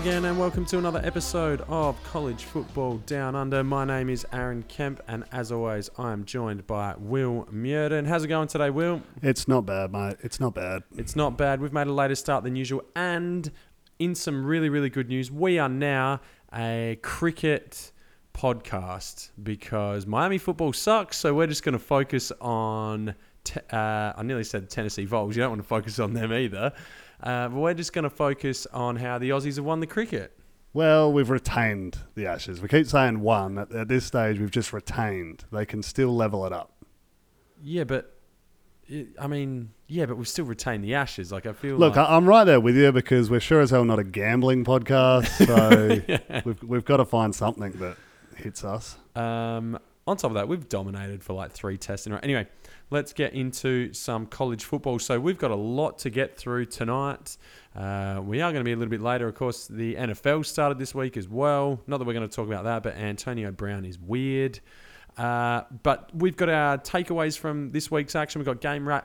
again, and welcome to another episode of College Football Down Under. My name is Aaron Kemp, and as always, I am joined by Will Murden. How's it going today, Will? It's not bad, mate. It's not bad. It's not bad. We've made a later start than usual, and in some really, really good news, we are now a cricket podcast because Miami football sucks. So we're just going to focus on. Te- uh, I nearly said Tennessee Vols. You don't want to focus on them either. Uh, but we're just going to focus on how the Aussies have won the cricket. Well, we've retained the Ashes. We keep saying one. At, at this stage, we've just retained. They can still level it up. Yeah, but I mean, yeah, but we've still retained the Ashes. Like I feel. Look, like, I'm right there with you because we're sure as hell not a gambling podcast. So yeah. we've, we've got to find something that hits us. Um, on top of that, we've dominated for like three tests in a row. Anyway, let's get into some college football. So we've got a lot to get through tonight. Uh, we are going to be a little bit later. Of course, the NFL started this week as well. Not that we're going to talk about that, but Antonio Brown is weird. Uh, but we've got our takeaways from this week's action. We've got game uh,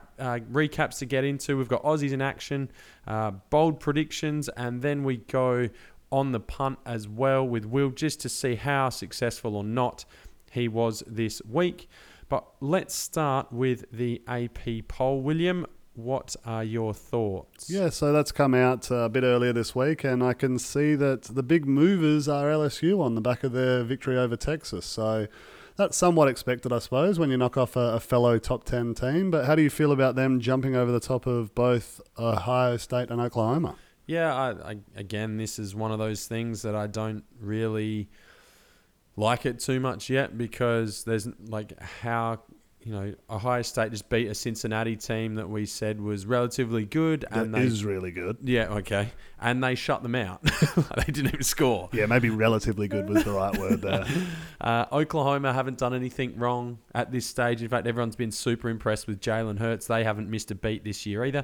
recaps to get into. We've got Aussies in action, uh, bold predictions, and then we go on the punt as well with Will just to see how successful or not he was this week. But let's start with the AP poll. William, what are your thoughts? Yeah, so that's come out uh, a bit earlier this week, and I can see that the big movers are LSU on the back of their victory over Texas. So that's somewhat expected, I suppose, when you knock off a, a fellow top 10 team. But how do you feel about them jumping over the top of both Ohio State and Oklahoma? Yeah, I, I, again, this is one of those things that I don't really like it too much yet because there's like how you know Ohio State just beat a Cincinnati team that we said was relatively good That and is really good. yeah okay and they shut them out. they didn't even score. Yeah, maybe relatively good was the right word there. Uh, Oklahoma haven't done anything wrong at this stage. In fact, everyone's been super impressed with Jalen Hurts. They haven't missed a beat this year either.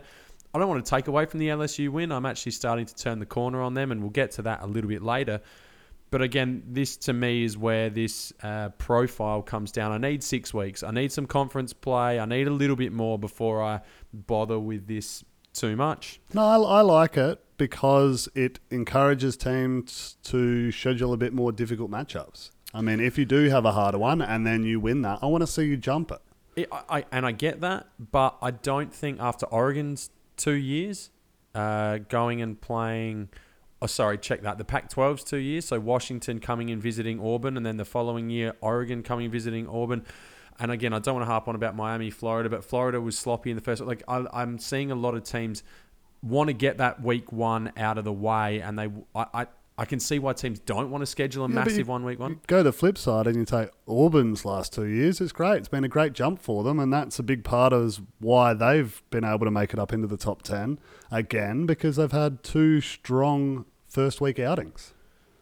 I don't want to take away from the LSU win. I'm actually starting to turn the corner on them, and we'll get to that a little bit later. But again, this to me is where this uh, profile comes down. I need six weeks. I need some conference play. I need a little bit more before I bother with this too much. No, I, I like it because it encourages teams to schedule a bit more difficult matchups. I mean, if you do have a harder one and then you win that, I want to see you jump it. It, I, and I get that, but I don't think after Oregon's two years, uh, going and playing. Oh, sorry, check that. The Pac-12's two years. So Washington coming and visiting Auburn, and then the following year Oregon coming and visiting Auburn. And again, I don't want to harp on about Miami, Florida, but Florida was sloppy in the first. Like I, I'm seeing a lot of teams want to get that week one out of the way, and they. I, I, I can see why teams don't want to schedule a Yeah, massive one week one. go to the flip side and you take Auburn's last two years. It's great. It's been a great jump for them, and that's a big part of why they've been able to make it up into the top 10 again because they've had two strong first week outings.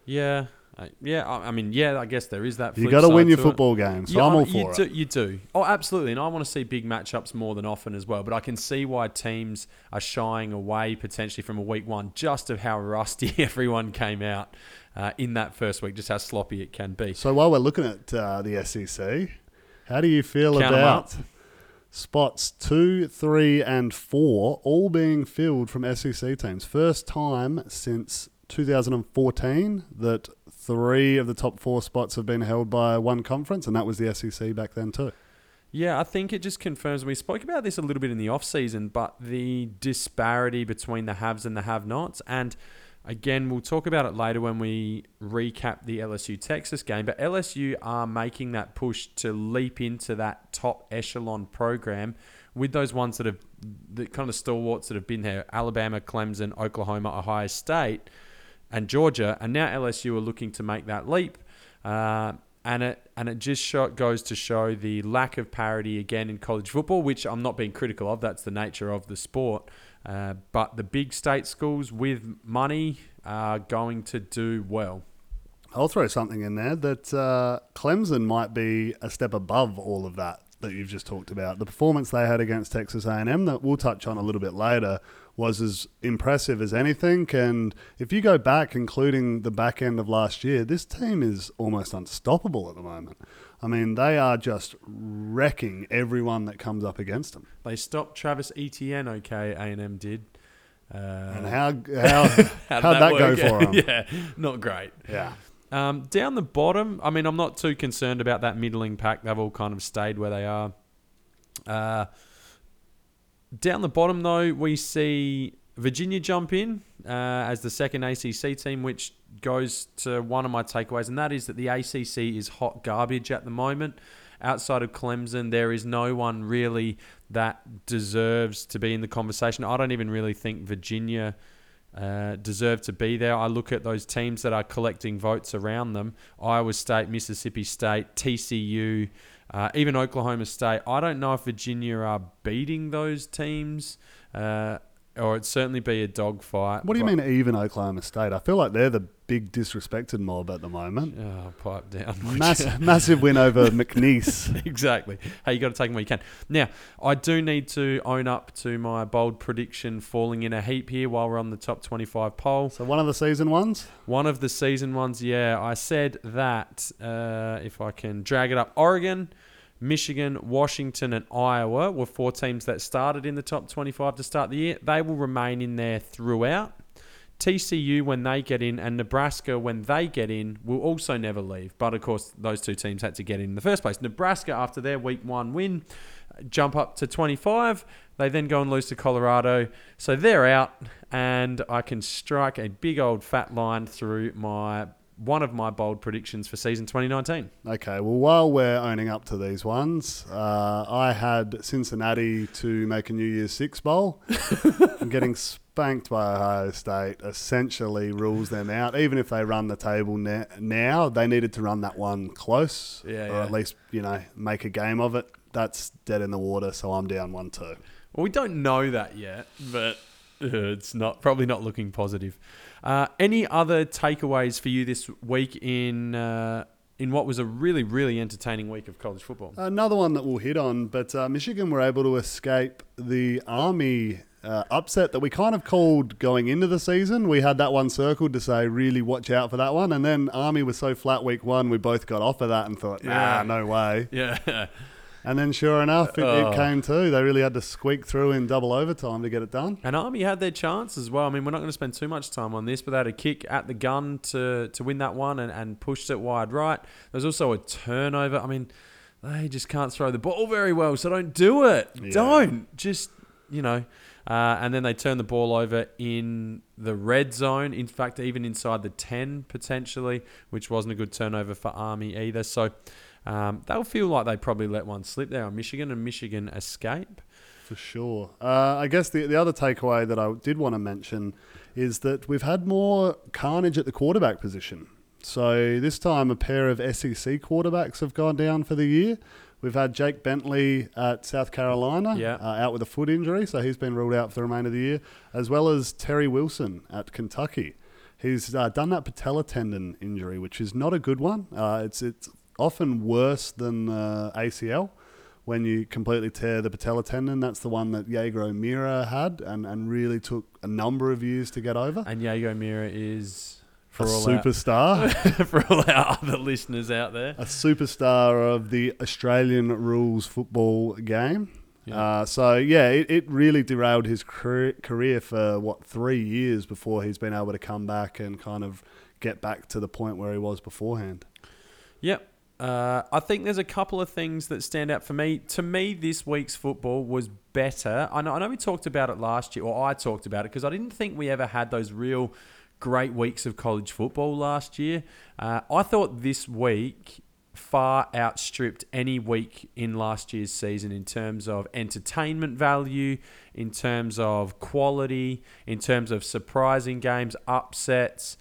Yeah, I, yeah. I, I mean, yeah. I guess there is that. you got to win your to football game, so Yeah, I'm all you for do, it. You do. Oh, absolutely. And I want to see big matchups more than often as well. But I can see why teams are shying away potentially from a week one, just of how rusty everyone came out uh, in that first week, just how sloppy it can be. So while we're looking at uh, the SEC, how do you feel Count about spots two, three, and four all being filled from SEC teams? First time since 2014 that three of the top four spots have been held by one conference, and that was the SEC back then too. Yeah, I think it just confirms. We spoke about this a little bit in the off season, but the disparity between the haves and the have-nots, and again, we'll talk about it later when we recap the LSU Texas game. But LSU are making that push to leap into that top echelon program with those ones that have the kind of stalwarts that have been there: Alabama, Clemson, Oklahoma, Ohio State, and Georgia. And now LSU are looking to make that leap. Uh, and it and it just show, goes to show the lack of parity again in college football, which I'm not being critical of. That's the nature of the sport. Uh, but the big state schools with money are going to do well. I'll throw something in there that uh, Clemson might be a step above all of that that you've just talked about. The performance they had against Texas A&M that we'll touch on a little bit later was as impressive as anything. And if you go back, including the back end of last year, this team is almost unstoppable at the moment. I mean, they are just wrecking everyone that comes up against them. They stopped Travis Etienne, okay, A&M did. Uh, And how how how'd how'd that go for for 'em? yeah, not great. yeah. Um, down the bottom, I mean, I'm not too concerned about that middling pack. They've all kind of stayed where they are. Uh, down the bottom, though, we see Virginia jump in uh, as the second ACC team, which goes to one of my takeaways, and that is that the ACC is hot garbage at the moment. Outside of Clemson, there is no one really that deserves to be in the conversation. I don't even really think Virginia uh, deserve to be there. I look at those teams that are collecting votes around them Iowa State, Mississippi State, TCU, uh, even Oklahoma State. I don't know if Virginia are beating those teams, uh, or it'd certainly be a dogfight. What do you mean even Oklahoma State? I feel like they're the big disrespected mob at the moment. Oh, pipe down. Mass, massive win over McNeese. exactly. Hey, you got to take them where you can. Now, I do need to own up to my bold prediction falling in a heap here while we're on the top 25 poll. So one of the season ones. One of the season ones, yeah. I said that, uh, if I can drag it up, Oregon, Michigan, Washington, and Iowa were four teams that started in the top 25 to start the year. They will remain in there throughout. TCU, when they get in, and Nebraska, when they get in, will also never leave. But of course, those two teams had to get in in the first place. Nebraska, after their week one win, jump up to 25. They then go and lose to Colorado. So they're out, and I can strike a big old fat line through my one of my bold predictions for season 2019. Okay, well, while we're owning up to these ones, uh, I had Cincinnati to make a New Year's Six bowl. I'm getting spanked by Ohio State essentially rules them out. Even if they run the table na- now, they needed to run that one close, Yeah, or yeah. at least you know make a game of it. That's dead in the water, so I'm down one two. Well, we don't know that yet, but uh, it's not probably not looking positive. Uh, any other takeaways for you this week in uh, in what was a really really entertaining week of college football? Another one that we'll hit on, but uh, Michigan were able to escape the Army uh, upset that we kind of called going into the season. We had that one circled to say, really watch out for that one. And then Army was so flat week one, we both got off of that and thought, nah, Yeah. no way. Yeah, And then sure enough, it, Oh. it came too. They really had to squeak through in double overtime to get it done. and Army had their chance as well. I mean, we're not going to spend too much time on this, but they had a kick at the gun to to win that one and, and pushed it wide right. There's also a turnover. I mean, they just can't throw the ball very well, so don't do it. Yeah. Don't just you know. Uh, and then they turn the ball over in the red zone. In fact, even inside the ten potentially, which wasn't a good turnover for Army either. So um, they'll feel like they probably let one slip there on Michigan, and Michigan escape. For sure. Uh, I guess the, the other takeaway that I did want to mention is that we've had more carnage at the quarterback position. So this time, a pair of SEC quarterbacks have gone down for the year. We've had Jake Bentley at South Carolina Yeah. uh, out with a foot injury, so he's been ruled out for the remainder of the year, as well as Terry Wilson at Kentucky. He's uh, done that patella tendon injury, which is not a good one. Uh, it's it's often worse than uh, ACL when you completely tear the patella tendon. That's the one that Jaeger O'Meara had and, and really took a number of years to get over. And Jaeger O'Meara is for a all superstar, our, for all our other listeners out there. a superstar of the Australian rules football game. Yeah. Uh, so yeah, it, it really derailed his career, career for what three years before he's been able to come back and kind of get back to the point where he was beforehand. Yep. Uh, I think there's a couple of things that stand out for me. To me, this week's football was better. I know, I know we talked about it last year, or I talked about it, because I didn't think we ever had those real great weeks of college football last year. Uh, I thought this week far outstripped any week in last year's season in terms of entertainment value, in terms of quality, in terms of surprising games, upsets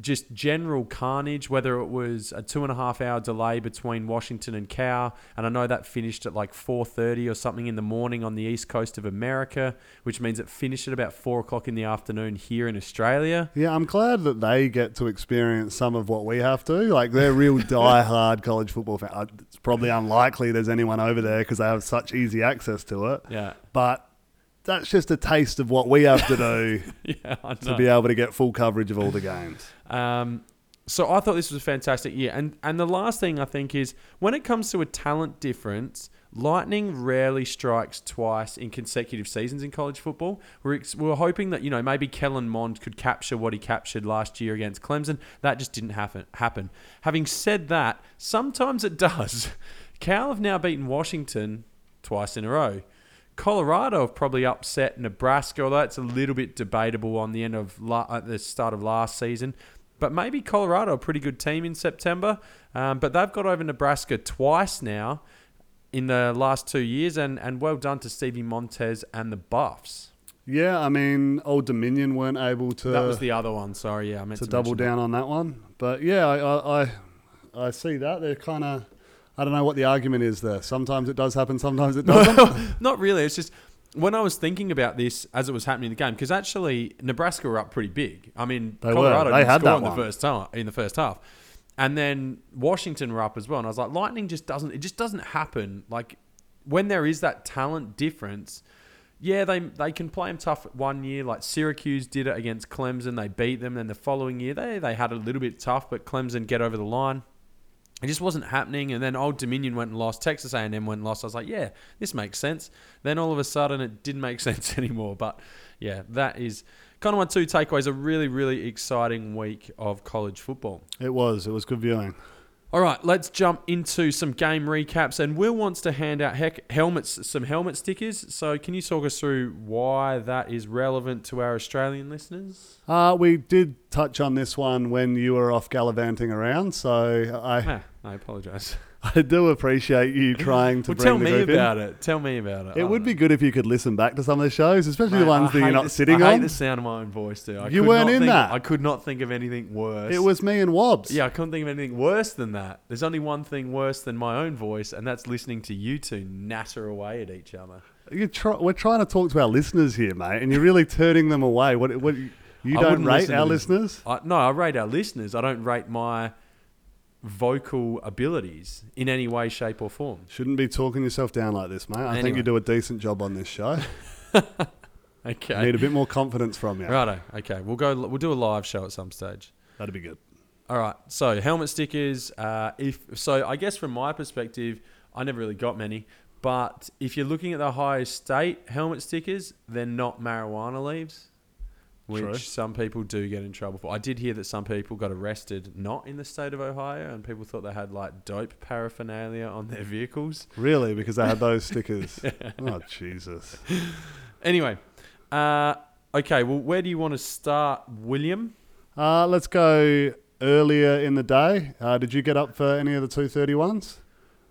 just general carnage, whether it was a two and a half hour delay between Washington and Cal, and I know that finished at like 4.30 or something in the morning on the east coast of America, which means it finished at about 4 o'clock in the afternoon here in Australia. Yeah, I'm glad that they get to experience some of what we have to. Like they're real die-hard college football fans. Uh, it's probably unlikely there's anyone over there because they have such easy access to it. Yeah. But that's just a taste of what we have to do Yeah, I to know. be able to get full coverage of all the games. Um, so I thought this was a fantastic year. And and the last thing I think is when it comes to a talent difference, Lightning rarely strikes twice in consecutive seasons in college football. We're, ex- we're hoping that you know maybe Kellen Mond could capture what he captured last year against Clemson. That just didn't happen. Happen. Having said that, sometimes it does. Cal have now beaten Washington twice in a row. Colorado have probably upset Nebraska, although that's a little bit debatable on the end of la- at the start of last season. But maybe Colorado, a pretty good team in September. Um, but they've got over Nebraska twice now in the last two years, and, and well done to Stevie Montez and the Buffs. Yeah, I mean, Old Dominion weren't able to that was the other one. Sorry, yeah, I meant to to, double mention that. down on that one. But yeah, I I, I, I see that they're kind of. I don't know what the argument is there. Sometimes it does happen, sometimes it doesn't. Not really. It's just when I was thinking about this as it was happening in the game, because actually Nebraska were up pretty big. I mean, They were. Colorado They had score that in the first half. In the first half, and then Washington were up as well. And I was like, Lightning just doesn't. It just doesn't happen. Like when there is that talent difference. Yeah, they they can play them tough one year, like Syracuse did it against Clemson. They beat them. Then the following year, they they had it a little bit tough, but Clemson get over the line it just wasn't happening. And then Old Dominion went and lost. Texas A&M went and lost. I was like, yeah, this makes sense. Then all of a sudden, it didn't make sense anymore. But yeah, that is kind of my two takeaways. A really, really exciting week of college football. it was. It was good viewing. All right, let's jump into some game recaps. And Will wants to hand out heck, helmets, some helmet stickers. So can you talk us through why that is relevant to our Australian listeners? Uh, we did touch on this one when you were off gallivanting around, so I Ah, I apologise. I do appreciate you trying to Well, bring tell the me group in. about it. Tell me about it. It I would be oh, good if you could listen back to some of the shows, especially the ones I that you're not the- sitting I hate on. the sound of my own voice too. I You could weren't not in think- that. I could not think of anything worse. It was me and Wobbs. Yeah, I couldn't think of anything worse than that. There's only one thing worse than my own voice, and that's listening to you two natter away at each other. Try, we're trying to talk to our listeners here, mate, and you're really turning them away. What? What? You don't rate listen our this. listeners? I, no, I rate our listeners. I don't rate my vocal abilities in any way, shape, or form. Shouldn't be talking yourself down like this, mate. I think you do a decent job on this show. Okay. Need a bit more confidence from you. Righto. Okay. We'll go. We'll do a live show at some stage. That'd be good. All right. So helmet stickers. Uh, if so, I guess from my perspective, I never really got many. But if you're looking at the Ohio State helmet stickers, they're not marijuana leaves, which True. some people do get in trouble for. I did hear that some people got arrested not in the state of Ohio, and people thought they had like dope paraphernalia on their vehicles. Really, because they had those stickers. Oh Jesus! Anyway, uh, okay. Well, where do you want to start, William? Uh, let's go earlier in the day. Uh, did you get up for any of the two thirty ones?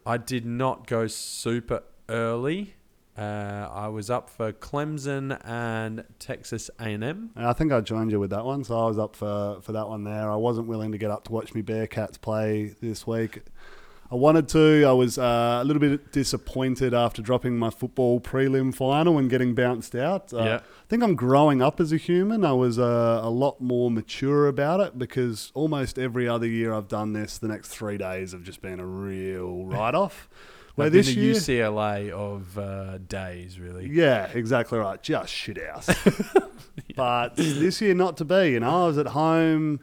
I did not go super early. Uh, I was up for Clemson and Texas A&M. I think I joined you with that one, so I was up for, for that one there. I wasn't willing to get up to watch me Bearcats play this week. I wanted to. I was uh, a little bit disappointed after dropping my football prelim final and getting bounced out. Uh, Yeah. I think I'm growing up as a human. I was uh, a lot more mature about it because almost every other year I've done this, the next three days have just been a real write off. Where been this the year, UCLA of uh, days, really. yeah, exactly right. Just shit house. But this year, not to be. You know, I was at home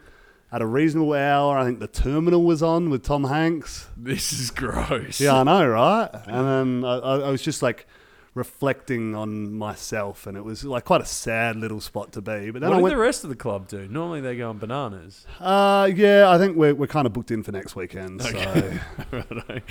at a reasonable hour. I think the terminal was on with Tom Hanks. This is gross. Yeah, I know, right? And then I, I I was just like reflecting on myself, and it was like quite a sad little spot to be. But then What I did went, the rest of the club do? Normally they go on bananas. uh, yeah, I think we're, we're kind of booked in for next weekend. Okay.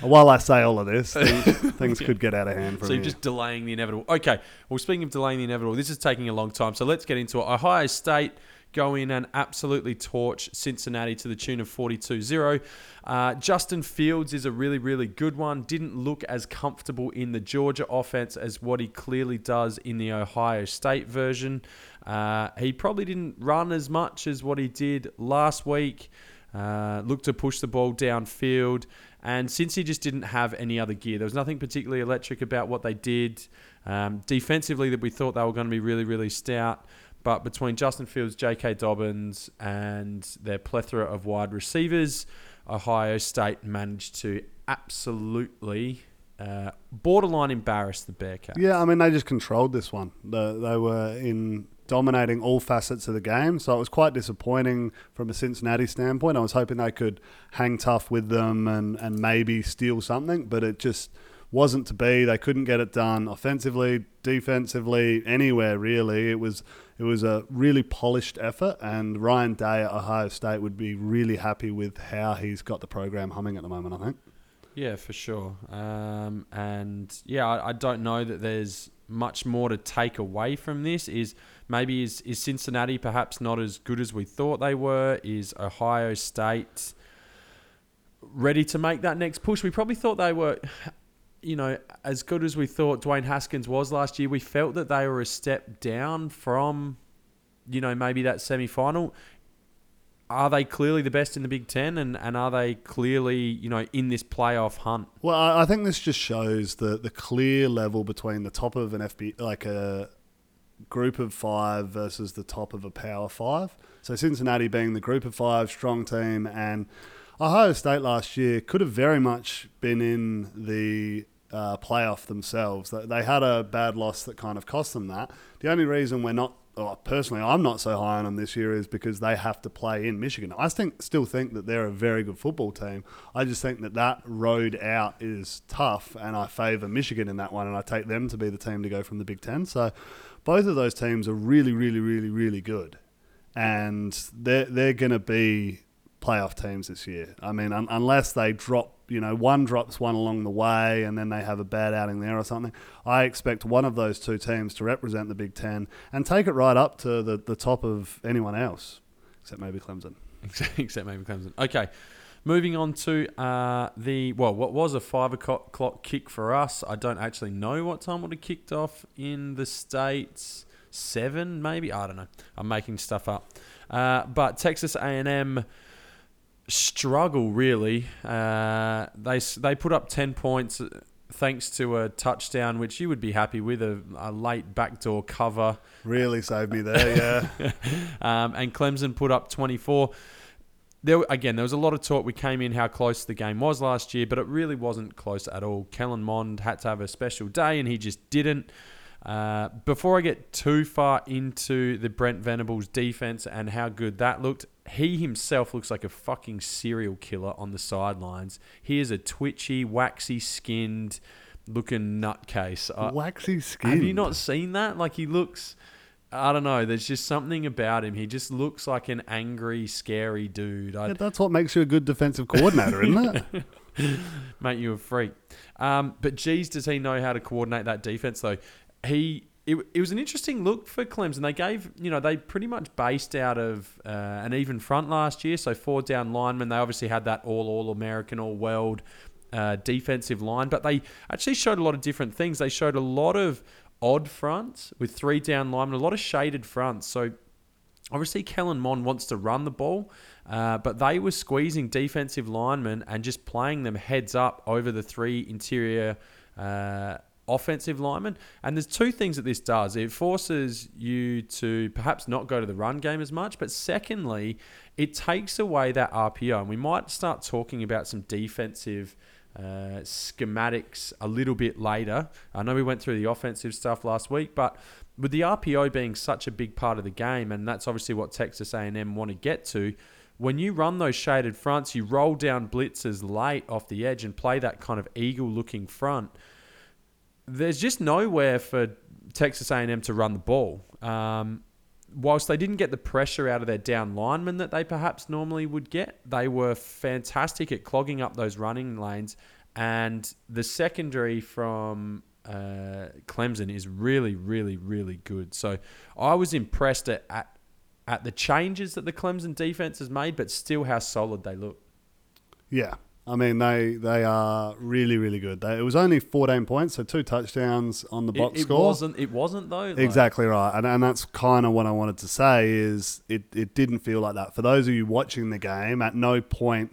So while I say all of this, things, things could get out of hand so you're here. just delaying the inevitable. Okay. Well, speaking of delaying the inevitable, this is taking a long time. So let's get into it. Ohio State go in and absolutely torch Cincinnati to the tune of 42 0. Uh, Justin Fields is a really, really good one. Didn't look as comfortable in the Georgia offense as what he clearly does in the Ohio State version. Uh, he probably didn't run as much as what he did last week. Uh, looked to push the ball downfield. And since he just didn't have any other gear, there was nothing particularly electric about what they did. Um, defensively, that we thought they were going to be really, really stout. But between Justin Fields, J.K. Dobbins, and their plethora of wide receivers, Ohio State managed to absolutely uh, borderline embarrass the Bearcats. Yeah, I mean they just controlled this one. The, they were in dominating all facets of the game. So it was quite disappointing from a Cincinnati standpoint. I was hoping they could hang tough with them and, and maybe steal something, but it just wasn't to be. They couldn't get it done offensively, defensively, anywhere really. It was it was a really polished effort, and Ryan Day at Ohio State would be really happy with how he's got the program humming at the moment. I think. Yeah, for sure. Um, and yeah, I, I don't know that there's much more to take away from this. Is maybe is is Cincinnati perhaps not as good as we thought they were? Is Ohio State ready to make that next push? We probably thought they were you know, as good as we thought Dwayne Haskins was last year, we felt that they were a step down from, you know, maybe that semi final. Are they clearly the best in the Big Ten, and, and are they clearly, you know, in this playoff hunt? Well, I think this just shows the the clear level between the top of an FB, like a group of five versus the top of a Power Five. So Cincinnati being the group of five strong team, and Ohio State last year could have very much been in the uh, playoff themselves. They had a bad loss that kind of cost them that. The only reason we're not, personally, I'm not so high on them this year is because they have to play in Michigan. I think, still think that they're a very good football team. I just think that that road out is tough, and I favour Michigan in that one, and I take them to be the team to go from the Big Ten. So both of those teams are really, really, really, really good. And they're, they're going to be playoff teams this year. I mean, un- unless they drop, you know, one drops one along the way and then they have a bad outing there or something, I expect one of those two teams to represent the Big Ten and take it right up to the, the top of anyone else, except maybe Clemson. except maybe Clemson. Okay. Moving on to uh, the well, what was a five o'clock kick for us? I don't actually know what time would have kicked off in the states. Seven, maybe I don't know. I'm making stuff up. Uh, but Texas A&M struggle really. Uh, they they put up ten points uh, thanks to a touchdown, which you would be happy with a, a late backdoor cover. Really saved me there, yeah. um, and Clemson put up twenty four. There again, there was a lot of talk. We came in how close the game was last year, but it really wasn't close at all. Kellen Mond had to have a special day, and he just didn't. Uh, before I get too far into the Brent Venables defense and how good that looked, he himself looks like a fucking serial killer on the sidelines. He is a twitchy, waxy skinned looking nutcase. Waxy skin. Have you not seen that? Like he looks. I don't know. There's just something about him. He just looks like an angry, scary dude. Yeah, that's what makes you a good defensive coordinator, isn't it? Make you a freak. Um, but geez, does he know how to coordinate that defense though? He it, it was an interesting look for Clemson. They gave, you know, they pretty much based out of uh, an even front last year. So four down linemen. They obviously had that all all American, all world uh, defensive line, but they actually showed a lot of different things. They showed a lot of odd fronts with three down linemen, a lot of shaded fronts. So obviously Kellen Mond wants to run the ball, uh, but they were squeezing defensive linemen and just playing them heads up over the three interior. Uh, offensive lineman. And there's two things that this does. It forces you to perhaps not go to the run game as much, but secondly, it takes away that RPO. And we might start talking about some defensive uh, schematics a little bit later. I know we went through the offensive stuff last week, but with the RPO being such a big part of the game, and that's obviously what Texas A&M want to get to. When you run those shaded fronts, you roll down blitzes late off the edge and play that kind of eagle-looking front there's just nowhere for Texas A&M to run the ball. Um, whilst they didn't get the pressure out of their down linemen that they perhaps normally would get, they were fantastic at clogging up those running lanes. And the secondary from uh, Clemson is really, really, really good. So I was impressed at, at at the changes that the Clemson defense has made, but still how solid they look. Yeah, I mean, they they are really really good. They, it was only 14 points, so two touchdowns on the box it, it score. Wasn't it? Wasn't though. Like, exactly right, and and that's kind of what I wanted to say is it it didn't feel like that. For those of you watching the game, at no point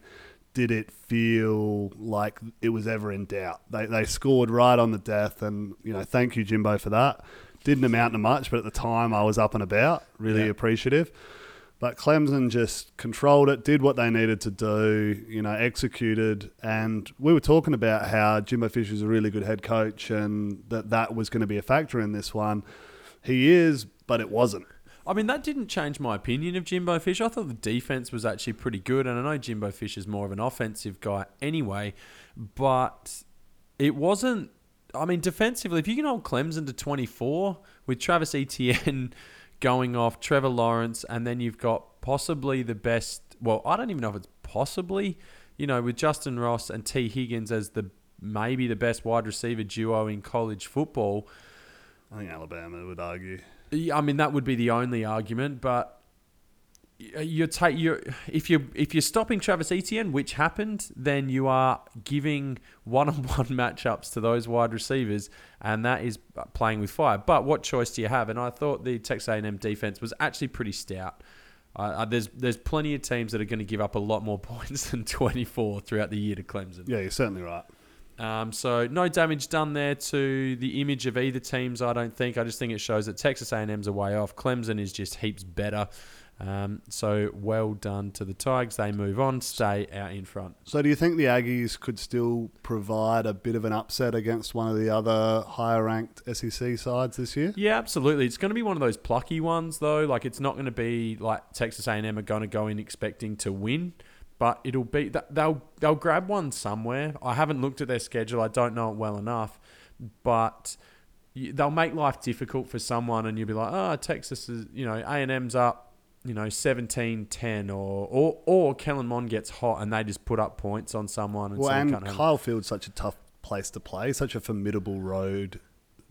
did it feel like it was ever in doubt. They they scored right on the death, and you know, thank you Jimbo for that. Didn't amount to much, but at the time I was up and about, really yeah. appreciative. But Clemson just controlled it, did what they needed to do, you know, executed. And we were talking about how Jimbo Fisher's a really good head coach and that that was going to be a factor in this one. He is, but it wasn't. I mean, that didn't change my opinion of Jimbo Fisher. I thought the defense was actually pretty good, and I know Jimbo Fisher's more of an offensive guy anyway, but it wasn't. I mean, defensively, if you can hold Clemson to 24 with Travis Etienne going off, Trevor Lawrence, and then you've got possibly the best. Well, I don't even know if it's possibly, you know, with Justyn Ross and Tee Higgins as the maybe the best wide receiver duo in college football. I think Alabama would argue. I mean, that would be the only argument, but you're take you if you if you're stopping Travis Etienne, which happened, then you are giving one-on-one matchups to those wide receivers, and that is playing with fire. But what choice do you have? And I thought the Texas A&M defense was actually pretty stout. Uh, there's there's plenty of teams that are going to give up a lot more points than 24 throughout the year to Clemson. Yeah, you're certainly right. Um, so no damage done there to the image of either teams. I don't think. I just think it shows that Texas A&M's a way off. Clemson is just heaps better. Um, so well done to the Tigers. They move on, stay out in front. So do you think the Aggies could still provide a bit of an upset against one of the other higher ranked SEC sides this year? Yeah, absolutely. It's going to be one of those plucky ones though. Like it's not going to be like Texas A&M are going to go in expecting to win but it'll be they'll they'll grab one somewhere. I haven't looked at their schedule. I don't know it well enough, but they'll make life difficult for someone, and you'll be like, oh, Texas is you know A and M's up, you know 17-10 or or or Kellen Mond gets hot and they just put up points on someone. And well, and Kyle Field's such a tough place to play, such a formidable road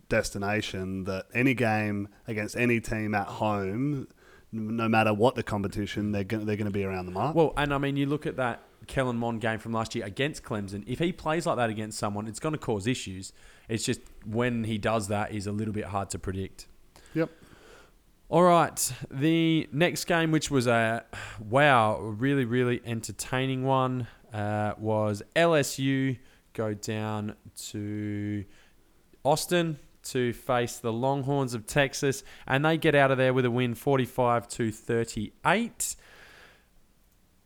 destination that any game against any team at home no matter what the competition, they're going they're going to be around the mark. Well, and I mean, you look at that Kellen Mond game from last year against Clemson. If he plays like that against someone, it's going to cause issues. It's just when he does that is a little bit hard to predict. Yep. All right, the next game, which was a wow, really really entertaining one, uh, was LSU go down to Austin to face the Longhorns of Texas, and they get out of there with a win 45 to 38.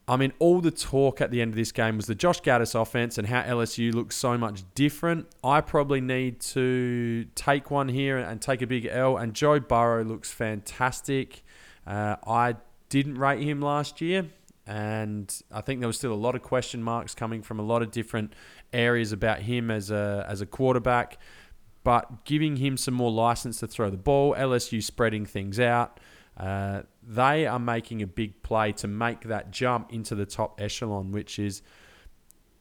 I mean, all the talk at the end of this game was the Josh Gattis offense and how LSU looks so much different. I probably need to take one here and take a big L. And Joe Burrow looks fantastic. Uh, I didn't rate him last year, and I think there was still a lot of question marks coming from a lot of different areas about him as a as a quarterback but giving him some more license to throw the ball, LSU spreading things out. Uh, they are making a big play to make that jump into the top echelon, which is,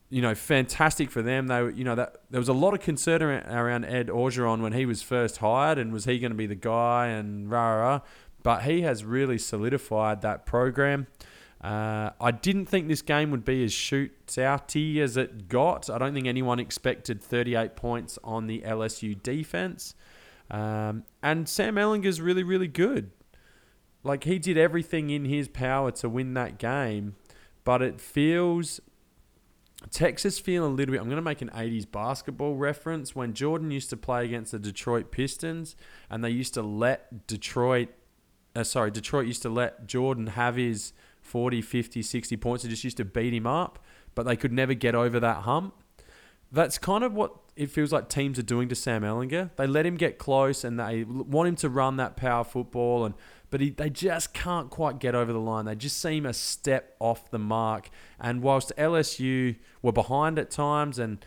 you know, fantastic for them. They, you know, that there was a lot of concern around Ed Orgeron when he was first hired, and was he going to be the guy and rah rah. But he has really solidified that program. Uh, I didn't think this game would be as shootouty as it got. I don't think anyone expected 38 points on the LSU defense. Um, and Sam Ehlinger's really, really good. Like he did everything in his power to win that game, but it feels Texas feel a little bit. I'm going to make an 80s basketball reference when Jordan used to play against the Detroit Pistons, and they used to let Detroit, uh, sorry, Detroit used to let Jordan have his 40, 50, 60 points. They just used to beat him up, but they could never get over that hump. That's kind of what it feels like teams are doing to Sam Ehlinger. They let him get close and they want him to run that power football, and but he, they just can't quite get over the line. They just seem a step off the mark. And whilst LSU were behind at times and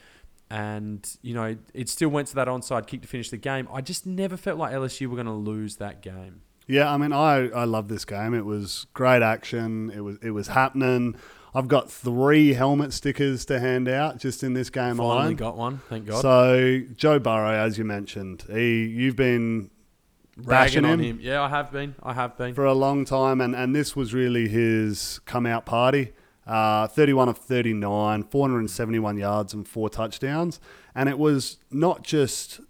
and you know it still went to that onside kick to finish the game, I just never felt like LSU were going to lose that game. Yeah, I mean, I, I love this game. It was great action. It was it was happening. I've got three helmet stickers to hand out just in this game Finally alone. got one, thank God. So Joe Burrow, as you mentioned, he you've been bashing him. him. Yeah, I have been. I have been for a long time, and and this was really his come out party. Uh, 31 of 39, 471 yards and four touchdowns, and it was not just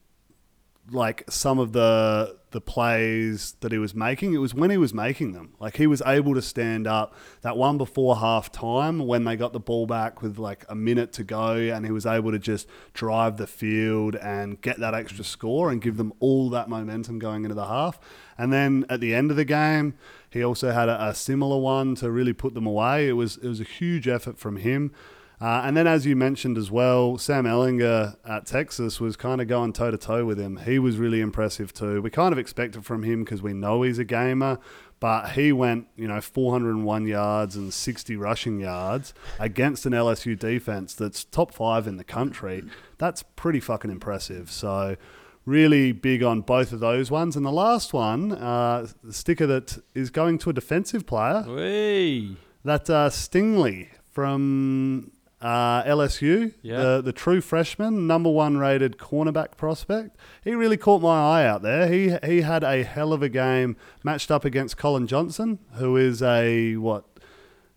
like some of the the plays that he was making. It was when he was making them. Like he was able to stand up. That one before half time when they got the ball back with like a minute to go and he was able to just drive the field and get that extra score and give them all that momentum going into the half. And then at the end of the game, he also had a, a similar one to really put them away. It was it was a huge effort from him. Uh, and then, as you mentioned as well, Sam Ehlinger at Texas was kind of going toe to toe with him. He was really impressive too. We kind of expected from him because we know he's a gamer, but he went, you know, 401 yards and 60 rushing yards against an LSU defense that's top five in the country. That's pretty fucking impressive. So, really big on both of those ones. And the last one, uh, the sticker that is going to a defensive player, Whee! that uh, Stingley from uh, LSU, Yeah. the, the true freshman, number one rated cornerback prospect. He really caught my eye out there. He he had a hell of a game matched up against Collin Johnson, who is a what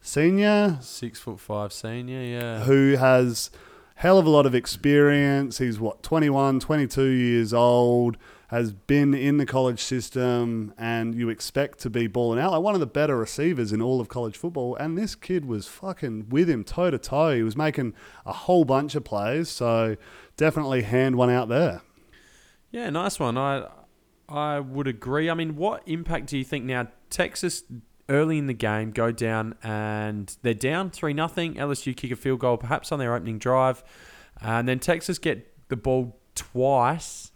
senior Six foot five senior, yeah. who has hell of a lot of experience. He's what 21, 22 years old, has been in the college system, and you expect to be balling out like one of the better receivers in all of college football. And this kid was fucking with him toe to toe. He was making a whole bunch of plays. So definitely hand one out there. Yeah, nice one. I I would agree. I mean, what impact do you think now? Texas early in the game go down and they're down three nothing. LSU kick a field goal, perhaps on their opening drive, and then Texas get the ball twice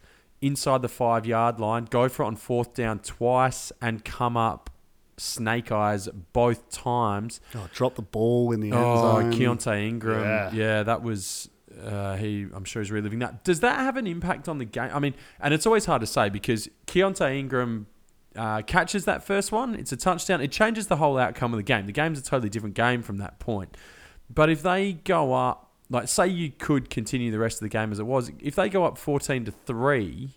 inside the five yard line, go for it on fourth down twice, and come up snake eyes both times. Oh, drop the ball in the end Oh, zone. Keaontay Ingram. Yeah. Yeah, that was. Uh, he, I'm sure, he's reliving that. Does that have an impact on the game? I mean, and it's always hard to say because Keaontay Ingram uh, catches that first one. It's a touchdown. It changes the whole outcome of the game. The game's a totally different game from that point. But if they go up, like say you could continue the rest of the game as it was, if they go up 14 to three,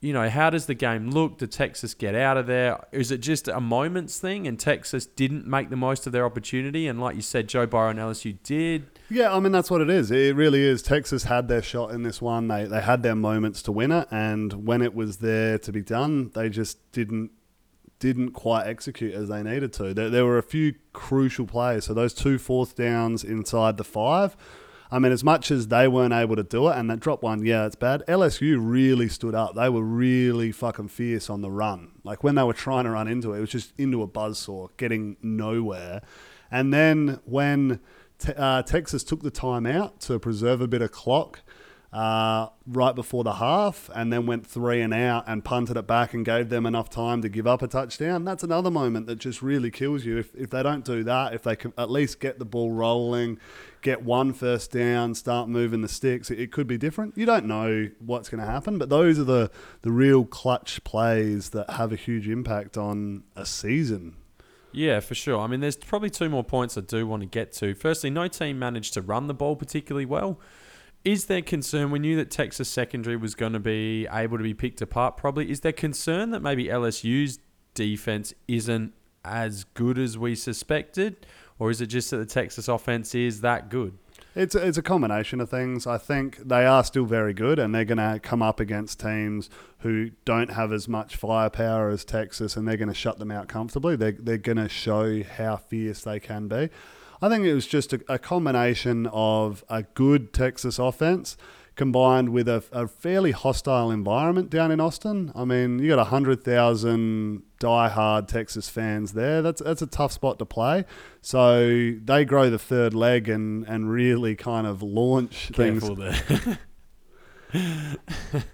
you know, how does the game look? Did Texas get out of there? Is it just a moments thing and Texas didn't make the most of their opportunity? And like you said, Joe Burrow and LSU did. Yeah, I mean that's what it is. It really is. Texas had their shot in this one. They they had their moments to win it, and when it was there to be done, they just didn't didn't quite execute as they needed to. There, there were a few crucial plays. So those two fourth downs inside the five. I mean, as much as they weren't able to do it, and that drop one, yeah, it's bad. LSU really stood up. They were really fucking fierce on the run. Like when they were trying to run into it, it was just into a buzzsaw, getting nowhere. And then when te- uh, Texas took the time out to preserve a bit of clock uh, right before the half and then went three and out and punted it back and gave them enough time to give up a touchdown. That's another moment that just really kills you. If, if they don't do that, if they can at least get the ball rolling, get one first down, start moving the sticks, it, it could be different. You don't know what's going to happen, but those are the, the real clutch plays that have a huge impact on a season. Yeah, for sure. I mean, there's probably two more points I do want to get to. Firstly, no team managed to run the ball particularly well. Is there concern? We knew that Texas secondary was going to be able to be picked apart. Probably is there concern that maybe LSU's defense isn't as good as we suspected, or is it just that the Texas offense is that good? It's a, it's a combination of things. I think they are still very good, and they're going to come up against teams who don't have as much firepower as Texas, and they're going to shut them out comfortably. They're, they're going to show how fierce they can be. I think it was just a, a combination of a good Texas offense combined with a, a fairly hostile environment down in Austin. I mean, you got 100,000 die-hard Texas fans there. That's that's a tough spot to play. So they grow the third leg and, and really kind of launch Careful things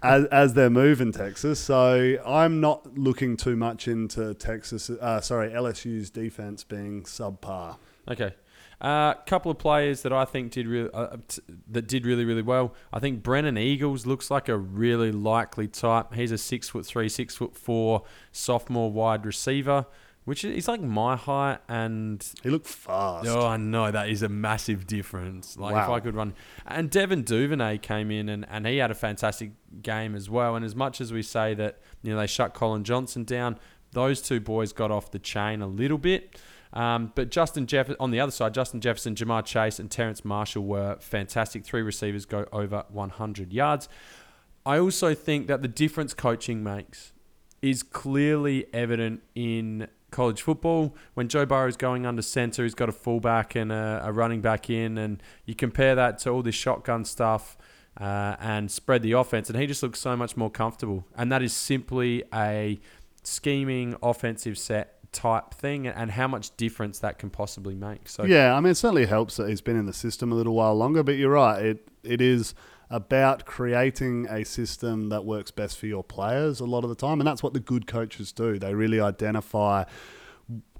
as, as they're moving Texas. So I'm not looking too much into Texas, uh, sorry, LSU's defense being subpar. Okay. A uh, couple of players that I think did really uh, t- that did really really well. I think Brennan Eagles looks like a really likely type. He's a six foot three, six foot four sophomore wide receiver, which is he's like my height. And He looked fast. oh, I know that is a massive difference. Like if I could run, and Devin Duvernay came in and, and he had a fantastic game as well. And as much as we say that you know they shut Collin Johnson down, those two boys got off the chain a little bit. Um, but Justin Jeff on the other side, Justin Jefferson, Ja'Marr Chase, and Terrace Marshall were fantastic. Three receivers go over 100 yards. I also think that the difference coaching makes is clearly evident in college football. When Joe Burrow is going under center, he's got a fullback and a, a running back in, and you compare that to all this shotgun stuff uh, and spread the offense, and he just looks so much more comfortable. And that is simply a scheming offensive set type thing and how much difference that can possibly make. So yeah, I mean, it certainly helps that he's been in the system a little while longer. But you're right; it it is about creating a system that works best for your players a lot of the time, and that's what the good coaches do. They really identify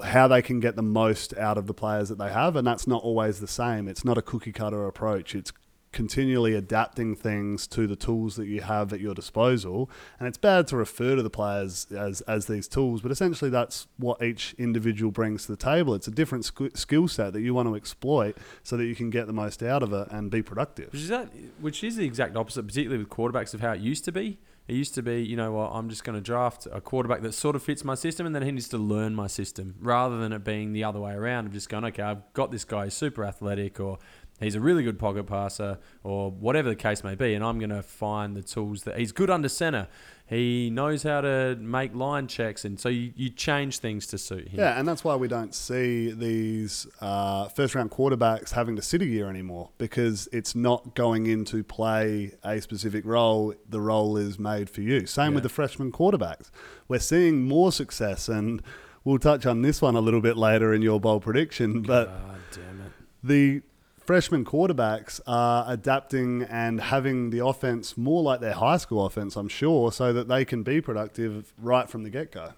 how they can get the most out of the players that they have, and that's not always the same. It's not a cookie cutter approach. It's continually adapting things to the tools that you have at your disposal. And it's bad to refer to the players as, as these tools, but essentially that's what each individual brings to the table. It's a different sk- skill set that you want to exploit so that you can get the most out of it and be productive. Which is that, which is the exact opposite, particularly with quarterbacks of how it used to be. It used to be, you know what, I'm just going to draft a quarterback that sort of fits my system and then he needs to learn my system rather than it being the other way around of just going, okay, I've got this guy super athletic or he's a really good pocket passer or whatever the case may be, and I'm going to find the tools that he's good under center. He knows how to make line checks, and so you, you change things to suit him. Yeah, and that's why we don't see these uh, first round quarterbacks having to sit a year anymore because it's not going in to play a specific role. The role is made for you. Same Yeah. with the freshman quarterbacks. We're seeing more success, and we'll touch on this one a little bit later in your bowl prediction, but God damn it. the freshman quarterbacks are adapting and having the offense more like their high school offense, I'm sure, so that they can be productive right from the get go.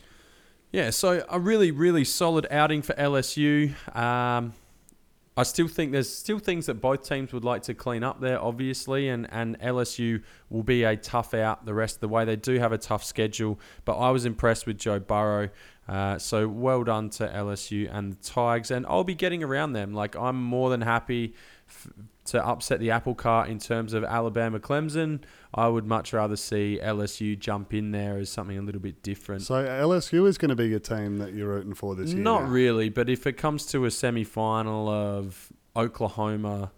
Yeah, so a really, really solid outing for LSU. Um, I still think there's still things that both teams would like to clean up there, obviously, and, and LSU will be a tough out the rest of the way. They do have a tough schedule, but I was impressed with Joe Burrow. Uh, so well done to LSU and the Tigers, and I'll be getting around them. Like I'm more than happy f- to upset the apple cart in terms of Alabama Clemson. I would much rather see LSU jump in there as something a little bit different. So LSU is going to be your team that you're rooting for this year. Not really, but if it comes to a semi final of Oklahoma,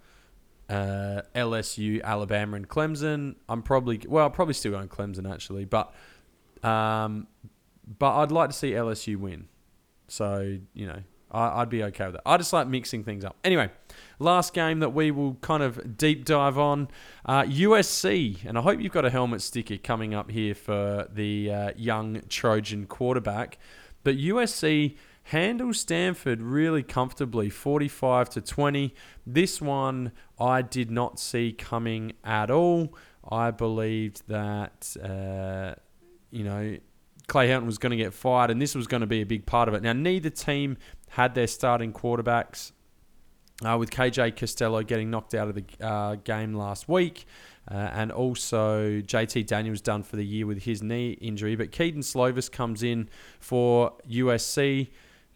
uh, LSU, Alabama, and Clemson, I'm probably well, I'm probably still going Clemson actually, but um, but I'd like to see LSU win. So you know, I, I'd be okay with that. I just like mixing things up. Anyway, last game that we will kind of deep dive on uh, USC, and I hope you've got a helmet sticker coming up here for the uh, young Trojan quarterback. But USC handles Stanford really comfortably, 45 to 20. This one I did not see coming at all. I believed that uh, you know Clay Helton was going to get fired, and this was going to be a big part of it. Now, neither team had their starting quarterbacks, uh, with KJ Costello getting knocked out of the uh, game last week, uh, and also JT Daniels done for the year with his knee injury. But Kedon Slovis comes in for USC,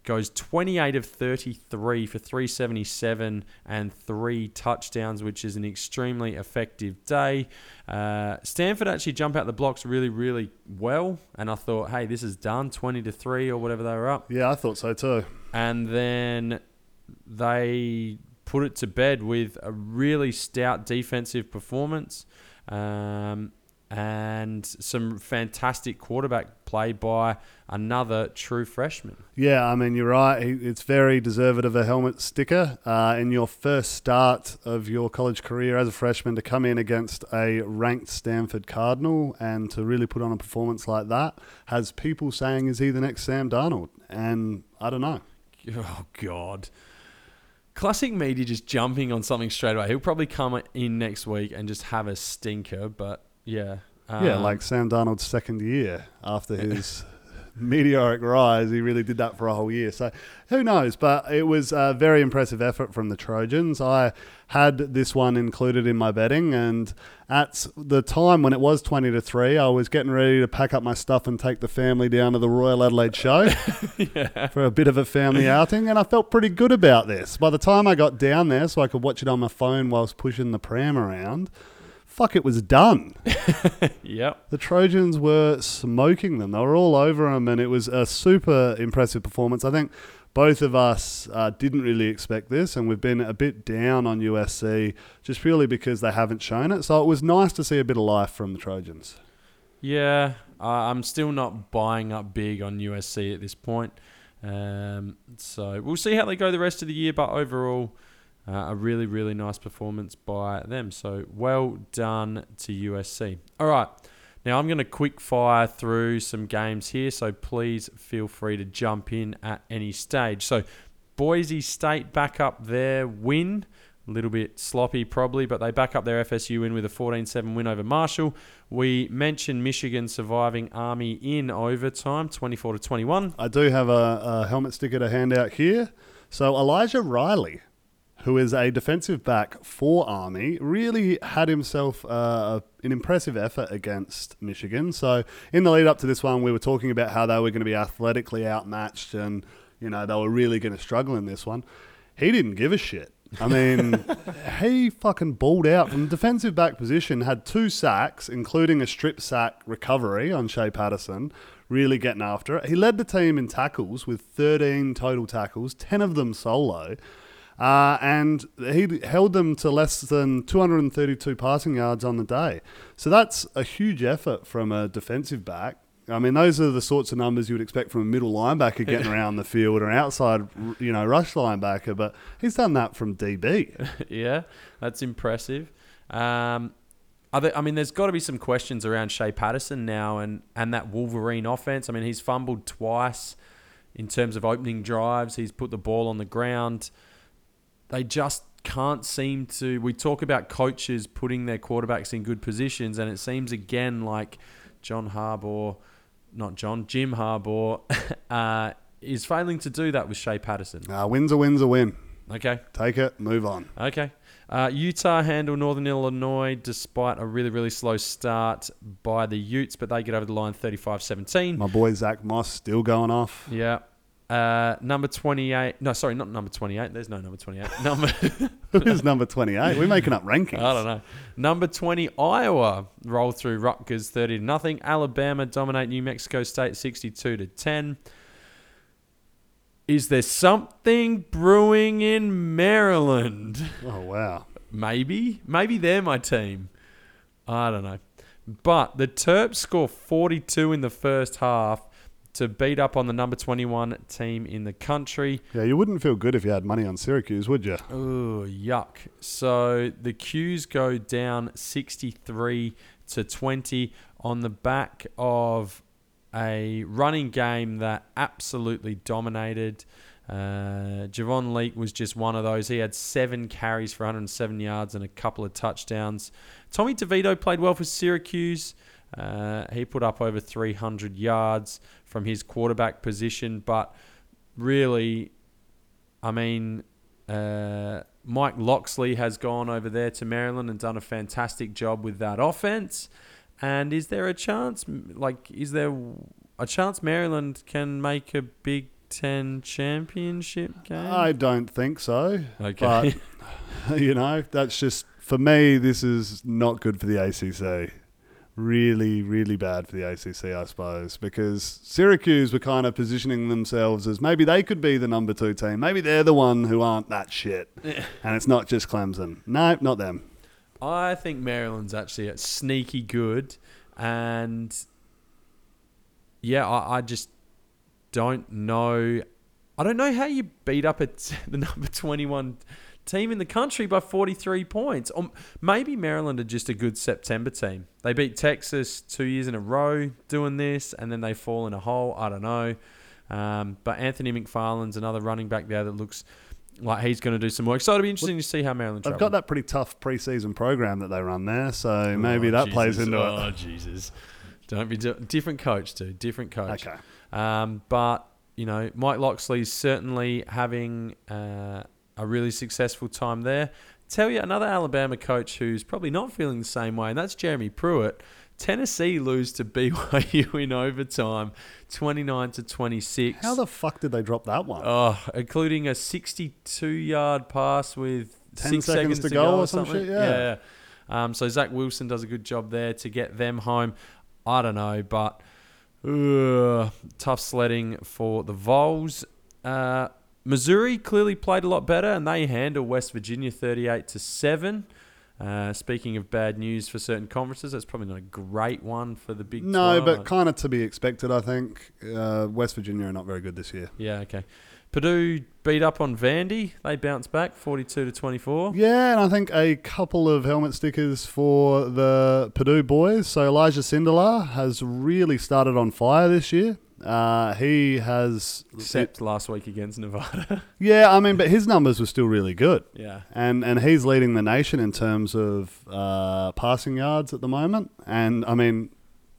goes 28 of 33 for 377 and three touchdowns, which is an extremely effective day. Uh, Stanford actually jump out the blocks really, really well, and I thought, hey, this is done, 20 to three or whatever they were up Yeah, I thought so too. and then they put it to bed with a really stout defensive performance um, and some fantastic quarterback play by another true freshman. Yeah, I mean, you're right. It's very deserved of a helmet sticker. Uh, in your first start of your college career as a freshman, to come in against a ranked Stanford Cardinal and to really put on a performance like that has people saying, is he the next Sam Darnold? And I don't know. Oh God. Classic media just jumping on something straight away. He'll probably come in next week and just have a stinker, but yeah. Yeah, Um, like Sam Darnold's second year after his meteoric rise, he really did that for a whole year. So who knows? But it was a very impressive effort from the Trojans. I had this one included in my betting, and at the time when it was twenty to three, I was getting ready to pack up my stuff and take the family down to the Royal Adelaide Show for a bit of a family outing, and I felt pretty good about this. By the time I got down there, so I could watch it on my phone whilst pushing the pram around. Fuck, it was done. Yep. The Trojans were smoking them. They were all over them, and it was a super impressive performance. I think both of us uh, didn't really expect this, and we've been a bit down on USC just purely because they haven't shown it. So it was nice to see a bit of life from the Trojans. Yeah, uh, I'm still not buying up big on USC at this point. Um, so we'll see how they go the rest of the year, but overall, uh, a really, really nice performance by them. So well done to USC. All right, Now, I'm going to quick fire through some games here, so please feel free to jump in at any stage. So, Boise State back up their win. A little bit sloppy, probably, but they back up their FSU win with a 14 7 win over Marshall. We mentioned Michigan surviving Army in overtime, 24 to 21. I do have a, a helmet sticker to hand out here. So Elijah Riley, who is a defensive back for Army, really had himself uh, an impressive effort against Michigan. So in the lead up to this one, we were talking about how they were going to be athletically outmatched and you know they were really going to struggle in this one. He didn't give a shit. I mean, he fucking balled out from defensive back position, had two sacks, including a strip sack recovery on Shea Patterson, really getting after it. He led the team in tackles with 13 total tackles, 10 of them solo. Uh, and he held them to less than 232 passing yards on the day. So that's a huge effort from a defensive back. I mean, those are the sorts of numbers you would expect from a middle linebacker getting around the field or an outside, you know, rush linebacker. But he's done that from DB. yeah, that's impressive. Um, there, I mean, there's got to be some questions around Shea Patterson now and, and that Wolverine offense. I mean, he's fumbled twice in terms of opening drives. He's put the ball on the ground. They just can't seem to. We talk about coaches putting their quarterbacks in good positions, and it seems again like John Harbaugh not John, Jim Harbaugh, uh, is failing to do that with Shea Patterson. Uh, win's a win's a win. Okay. Take it, move on. Okay. Uh, Utah handle Northern Illinois despite a really, really slow start by the Utes, but they get over the line 35 17. My boy Zach Moss still going off. Yeah. Uh, number 28. No, sorry, not number 28. There's no number 28. Number Who's number 28? We're making up rankings. I don't know. Number 20, Iowa roll through Rutgers 30 to nothing. Alabama dominate New Mexico State 62 to 10. Is there something brewing in Maryland? Oh, wow. Maybe. Maybe they're my team. I don't know. But the Terps score 42 in the first half to beat up on the number 21 team in the country. Yeah, you wouldn't feel good if you had money on Syracuse, would you? Oh, yuck. So the Qs go down 63 to 20 on the back of a running game that absolutely dominated. Uh, Javon Leake was just one of those. He had seven carries for 107 yards and a couple of touchdowns. Tommy DeVito played well for Syracuse. Uh, he put up over 300 yards from his quarterback position, but really, I mean, uh, Mike Locksley has gone over there to Maryland and done a fantastic job with that offense. And is there a chance, like, is there a chance Maryland can make a Big Ten championship game? I don't think so. Okay. But, you know, that's just, for me, this is not good for the ACC really, really bad for the ACC, I suppose, because Syracuse were kind of positioning themselves as maybe they could be the number two team. Maybe they're the one who aren't that shit. and it's not just Clemson. No, not them. I think Maryland's actually a sneaky good. And yeah, I, I just don't know. I don't know how you beat up at the number 21 team in the country by 43 points. Or maybe Maryland are just a good September team. They beat Texas two years in a row doing this, and then they fall in a hole. I don't know. Um, but Anthony McFarland's another running back there that looks like he's going to do some work. So it'll be interesting to see how Maryland. They've got that pretty tough preseason program that they run there, so maybe oh, that Jesus. plays into oh, it. Oh Jesus! Don't be do- different coach dude. Different coach. Okay. Um, but you know, Mike Locksley's certainly having uh, a really successful time there. Tell you another Alabama coach who's probably not feeling the same way, and that's Jeremy Pruitt. Tennessee lose to BYU in overtime, 29 to 26. How the fuck did they drop that one? Oh, including a 62 yard pass with 10 six seconds, to, go, go or some something. shit, yeah. yeah. Um, so Zach Wilson does a good job there to get them home. I don't know, but uh, tough sledding for the Vols. Uh, Missouri clearly played a lot better, and they handle West Virginia 38 to seven. Uh, speaking of bad news for certain conferences, that's probably not a great one for the Big No, 12. but kind of to be expected, I think. Uh, West Virginia are not very good this year. Yeah, okay. Purdue beat up on Vandy. They bounced back 42 to 24. Yeah, and I think a couple of helmet stickers for the Purdue boys. So Elijah Sindelar has really started on fire this year. Uh, he has, Except last week against Nevada. yeah, I mean, but his numbers were still really good, yeah. and and he's leading the nation in terms of uh, passing yards at the moment. And I mean,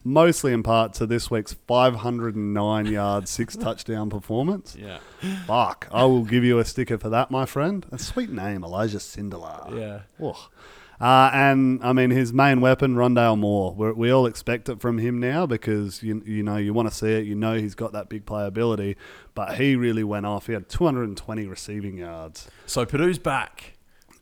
mostly in part to this week's 509 yard, six touchdown performance. Yeah. Fuck, I will give you a sticker for that, my friend. A sweet name, Elijah Sindelar. Yeah. Oh. Uh, and I mean, his main weapon, Rondale Moore. We're, we all expect it from him now because you you know you want to see it. You know he's got that big playability, but he really went off. He had 220 receiving yards. So Purdue's back.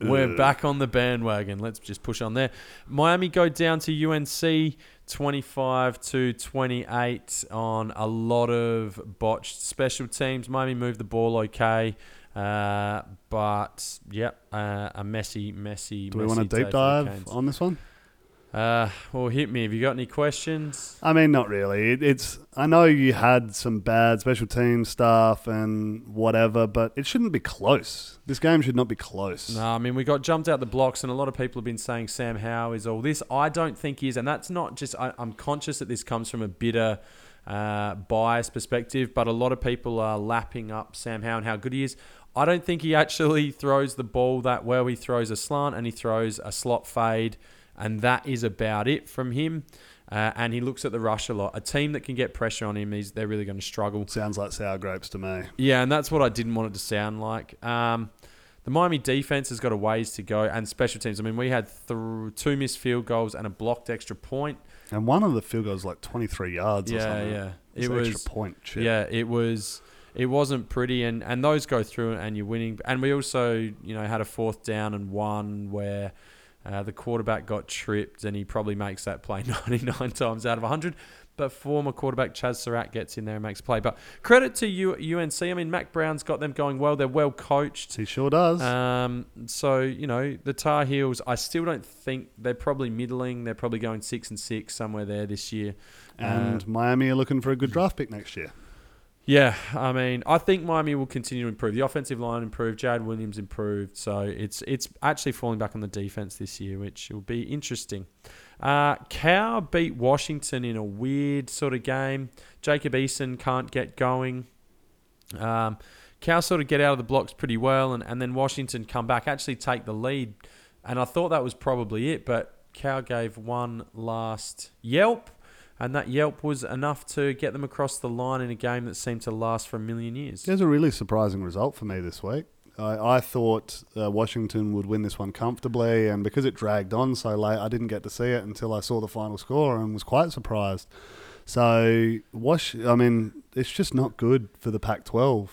We're back on the bandwagon. Let's just push on there. Miami go down to UNC 25 to 28 on a lot of botched special teams. Miami moved the ball okay. Uh, but yep, uh, a messy, messy. Do we messy want for deep dive on this one? Uh, well, hit me. Have you got any questions? I mean, not really. It, it's I know you had some bad special team stuff and whatever, but it shouldn't be close. This game should not be close. No, I mean we got jumped out the blocks, and a lot of people have been saying Sam Howell is all this. I don't think he is, and that's not just. I, I'm conscious that this comes from a bitter, uh, biased perspective, but a lot of people are lapping up Sam Howell and how good he is. I don't think he actually throws the ball that well. He throws a slant and he throws a slot fade, and that is about it from him. Uh, and he looks at the rush a lot. A team that can get pressure on him, he's, they're really going to struggle. Sounds like sour grapes to me. Yeah, and that's what I didn't want it to sound like. Um, the Miami defense has got a ways to go, and special teams. I mean, we had th- two missed field goals and a blocked extra point. And one of the field goals was like 23 yards or yeah, something. yeah, it was. extra point. Shit. Yeah, it was. It wasn't pretty, and and those go through, and you're winning. And we also, you know, had a fourth down and one where. Uh, the quarterback got tripped, and he probably makes that play 99 times out of 100. But former quarterback Chazz Surratt gets in there and makes a play. But credit to U- UNC. I mean, Mack Brown's got them going well. They're well coached. He sure does. Um, so you know the Tar Heels. I still don't think they're probably middling. They're probably going six and six somewhere there this year. and Miami are looking for a good draft pick next year. Yeah, I mean, I think Miami will continue to improve. The offensive line improved. Jad Williams improved. So it's it's actually falling back on the defense this year, which will be interesting. Uh, Cal beat Washington in a weird sort of game. Jacob Eason can't get going. Um, Cal sort of get out of the blocks pretty well, and, and then Washington come back, actually take the lead. And I thought that was probably it, but Cal gave one last yelp, and that yelp was enough to get them across the line in a game that seemed to last for a million years. There's a really surprising result for me this week. I, I thought uh, Washington would win this one comfortably, and because it dragged on so late, I didn't get to see it until I saw the final score and was quite surprised. So, Wash, I mean, it's just not good for the Pac-12.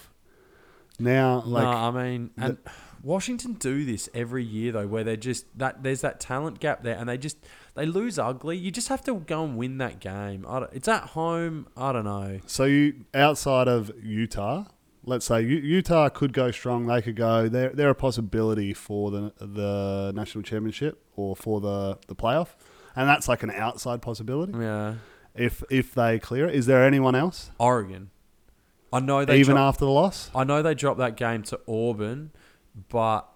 Now, like, no, I mean, and Washington do this every year though, where they're just that there's that talent gap there, and they just they lose ugly. You just have to go and win that game. It's at home. I don't know. so you outside of Utah, let's say U- Utah could go strong. They could go. They're they're a possibility for the the national championship or for the the playoff, and that's like an outside possibility. Yeah, if if they clear it. Is there anyone else Oregon. I know they even after the loss? I know they dropped that game to Auburn, but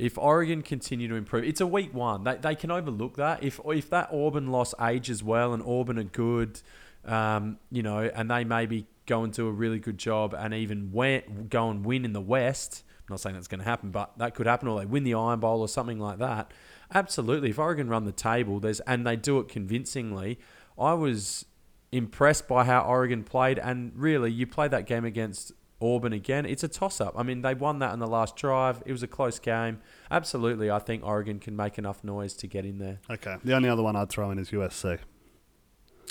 if Oregon continue to improve, it's a week one. They, they can overlook that. If if that Auburn loss ages well and Auburn are good, um, you know, and they maybe go and do a really good job and even went, go and win in the West. I'm not saying that's going to happen, but that could happen, or they win the Iron Bowl or something like that. Absolutely, if Oregon run the table, there's and they do it convincingly. I was impressed by how Oregon played, and really, you play that game against Auburn again. It's a toss up. I mean, they won that in the last drive. It was a close game. Absolutely, I think Oregon can make enough noise to get in there. Okay. The only other one I'd throw in is USC.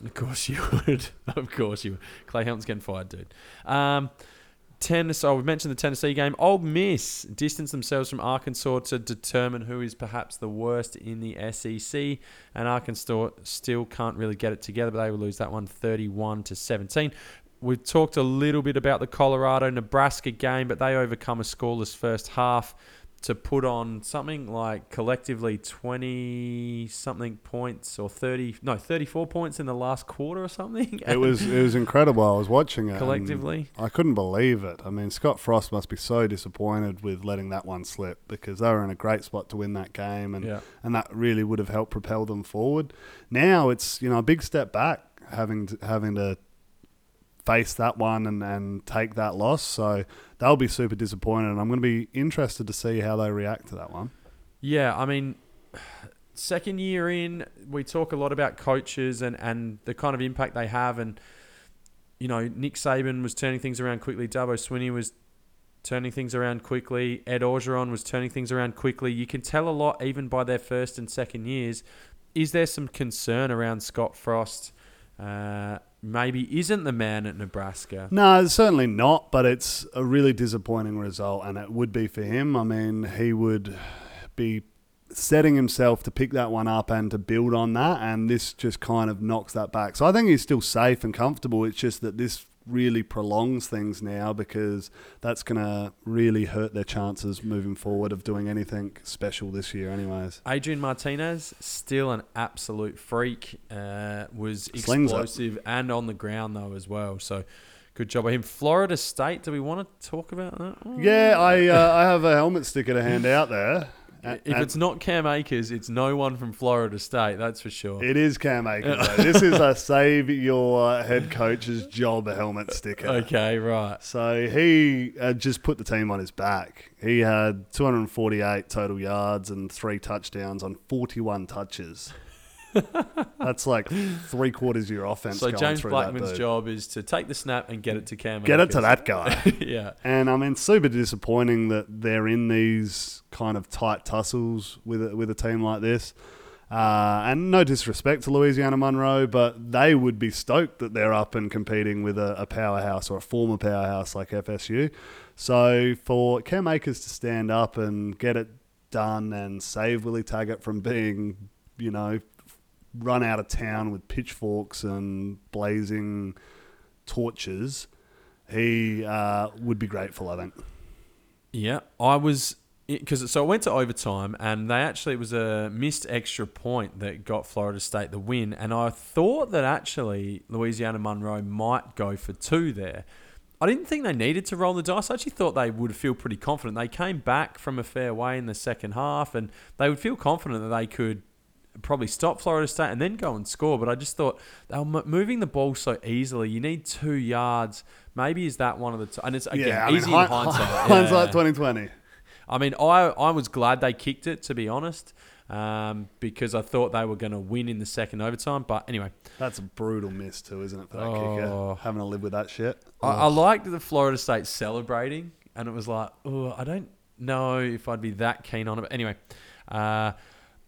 Of course you would. of course you would. Clay Helton's getting fired, dude. Um, Tennessee. Oh, we mentioned the Tennessee game. Ole Miss distanced themselves from Arkansas to determine who is perhaps the worst in the SEC, and Arkansas still can't really get it together. But they will lose that one, thirty-one to seventeen. We've talked a little bit about the Colorado Nebraska game, but they overcome a scoreless first half to put on something like collectively 20 something points or 30 no 34 points in the last quarter or something It was it was incredible. I was watching it collectively I couldn't believe it. I mean, Scott Frost must be so disappointed with letting that one slip because they were in a great spot to win that game, and yeah and that really would have helped propel them forward. Now it's you know a big step back having to, having to face that one and, and take that loss. So they'll be super disappointed, and I'm going to be interested to see how they react to that one. Yeah, I mean, second year in, we talk a lot about coaches and, and the kind of impact they have. And, you know, Nick Saban was turning things around quickly. Dabo Swinney was turning things around quickly. Ed Orgeron was turning things around quickly. You can tell a lot even by their first and second years. Is there some concern around Scott Frost? Uh, maybe isn't the man at Nebraska. No, certainly not, but it's a really disappointing result, and it would be for him. I mean, he would be setting himself to pick that one up and to build on that, and this just kind of knocks that back. So I think he's still safe and comfortable. It's just that this really prolongs things now because that's going to really hurt their chances moving forward of doing anything special this year, anyways. Adrian Martinez, still an absolute freak, uh, was explosive and on the ground though as well. So good job of him. Florida State. Do we want to talk about that? one? Yeah, I uh, I have a helmet sticker to hand out there. And- If and it's not Cam Akers, it's no one from Florida State. That's for sure. it is Cam Akers. though. this is a save your head coach's job helmet sticker. Okay, right. So he uh, just put the team on his back. He had 248 total yards and three touchdowns on 41 touches. That's like three quarters of your offense. So going James through that Blackman's job is to take the snap and get it to Cam. Get it to that guy. yeah. And I mean, super disappointing that they're in these kind of tight tussles with a, with a team like this. Uh, and no disrespect to Louisiana Monroe, but they would be stoked that they're up and competing with a, a powerhouse or a former powerhouse like FSU. So for Cam Akers to stand up and get it done and save Willie Taggart from being, you know, run out of town with pitchforks and blazing torches, he uh, would be grateful, I think. Yeah, I was because so I went to overtime, and they actually it was a missed extra point that got Florida State the win, and I thought that actually Louisiana Monroe might go for two there. I didn't think they needed to roll the dice. I actually thought they would feel pretty confident. They came back from a fair way in the second half, and they would feel confident that they could probably stop Florida State and then go and score. But I just thought they were moving the ball so easily. You need two yards. Maybe is that one of the t- and it's again yeah, I mean, easy in hindsight. hindsight Yeah. 2020. I mean, I, I was glad they kicked it, to be honest, um, because I thought they were going to win in the second overtime. But anyway, That's a brutal miss too, isn't it, for that Oh. kicker? Having to live with that shit. I, I liked the Florida State celebrating, and it was like, oh, I don't know if I'd be that keen on it. But anyway, uh,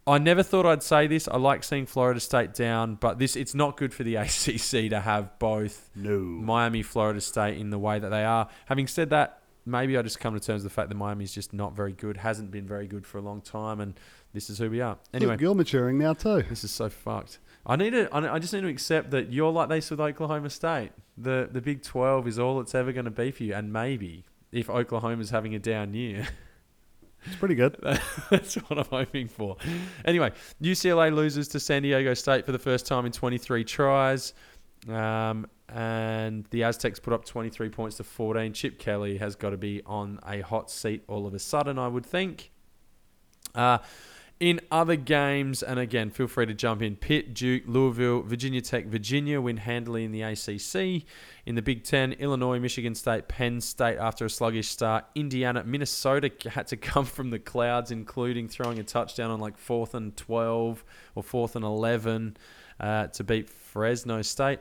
I never thought I'd say this. I like seeing Florida State down, but this it's not good for the ACC to have both no. Miami, Florida State in the way that they are. Having said that, maybe I just come to terms with the fact that Miami's just not very good, hasn't been very good for a long time, and this is who we are. Anyway, Look, you're maturing now too. this is so fucked. I need to. I I just need to accept that you're like this with Oklahoma State. The the Big Twelve is all it's ever going to be for you, and maybe if Oklahoma's having a down year, It's pretty good. that's what I'm hoping for. Anyway, UCLA loses to San Diego State for the first time in 23 tries. Um, and the Aztecs put up 23 points to 14. Chip Kelly has got to be on a hot seat all of a sudden, I would think. Uh, in other games, and again, feel free to jump in. Pitt, Duke, Louisville, Virginia Tech, Virginia win handily in the ACC. In the Big Ten, Illinois, Michigan State, Penn State after a sluggish start. Indiana, Minnesota had to come from the clouds, including throwing a touchdown on like fourth and 12 or fourth and 11 uh, to beat Fresno State.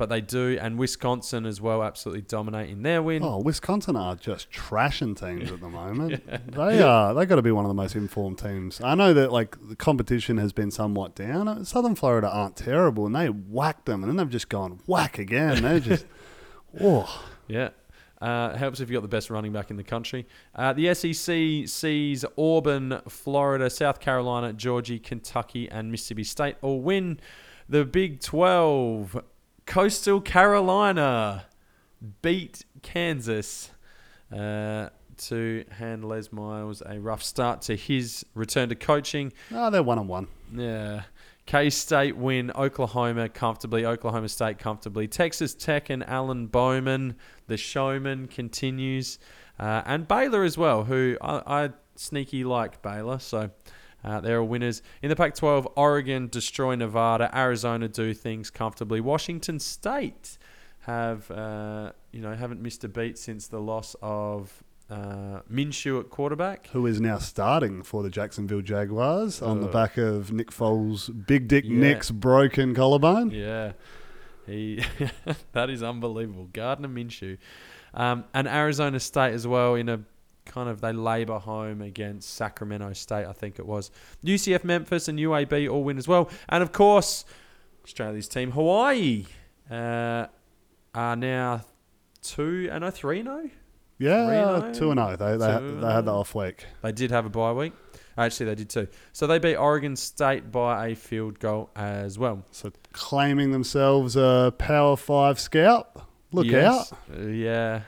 But they do, and Wisconsin as well, absolutely dominating their win. Oh, Wisconsin are just trashing teams at the moment. They are. They got to be one of the most informed teams. I know that like the competition has been somewhat down. Southern Florida aren't terrible, and they whacked them, and then they've just gone whack again. They're just, oh, Yeah. Uh, helps if you've got the best running back in the country. Uh, the SEC sees Auburn, Florida, South Carolina, Georgia, Kentucky, and Mississippi State all win. The Big 12, Coastal Carolina beat Kansas uh, to hand Les Miles a rough start to his return to coaching. Oh, they're one on one. Yeah. K State win Oklahoma comfortably, Oklahoma State comfortably. Texas Tech and Alan Bowman, the showman, continues. Uh, and Baylor as well, who I, I sneaky like Baylor. So uh, they're winners. In the Pac 12, Oregon destroy Nevada, Arizona do things comfortably. Washington State have, uh, you know, haven't missed a beat since the loss of uh, Minshew at quarterback. Who is now starting for the Jacksonville Jaguars on the back of Nick Foles' big dick Yeah. Nick's broken collarbone? Yeah, he that is unbelievable. Gardner Minshew, um, and Arizona State as well in a kind of they labour home against Sacramento State. I think it was UCF, Memphis, and UAB all win as well, and of course Australia's team Hawaii uh, are now two and a three no. Yeah, Reno? 2 and 0. They, they, Two they had the oh. off week. They did have a bye week. Actually, they did too. So they beat Oregon State by a field goal as well. So claiming themselves a Power 5 scout. Look Yes. out. Yeah.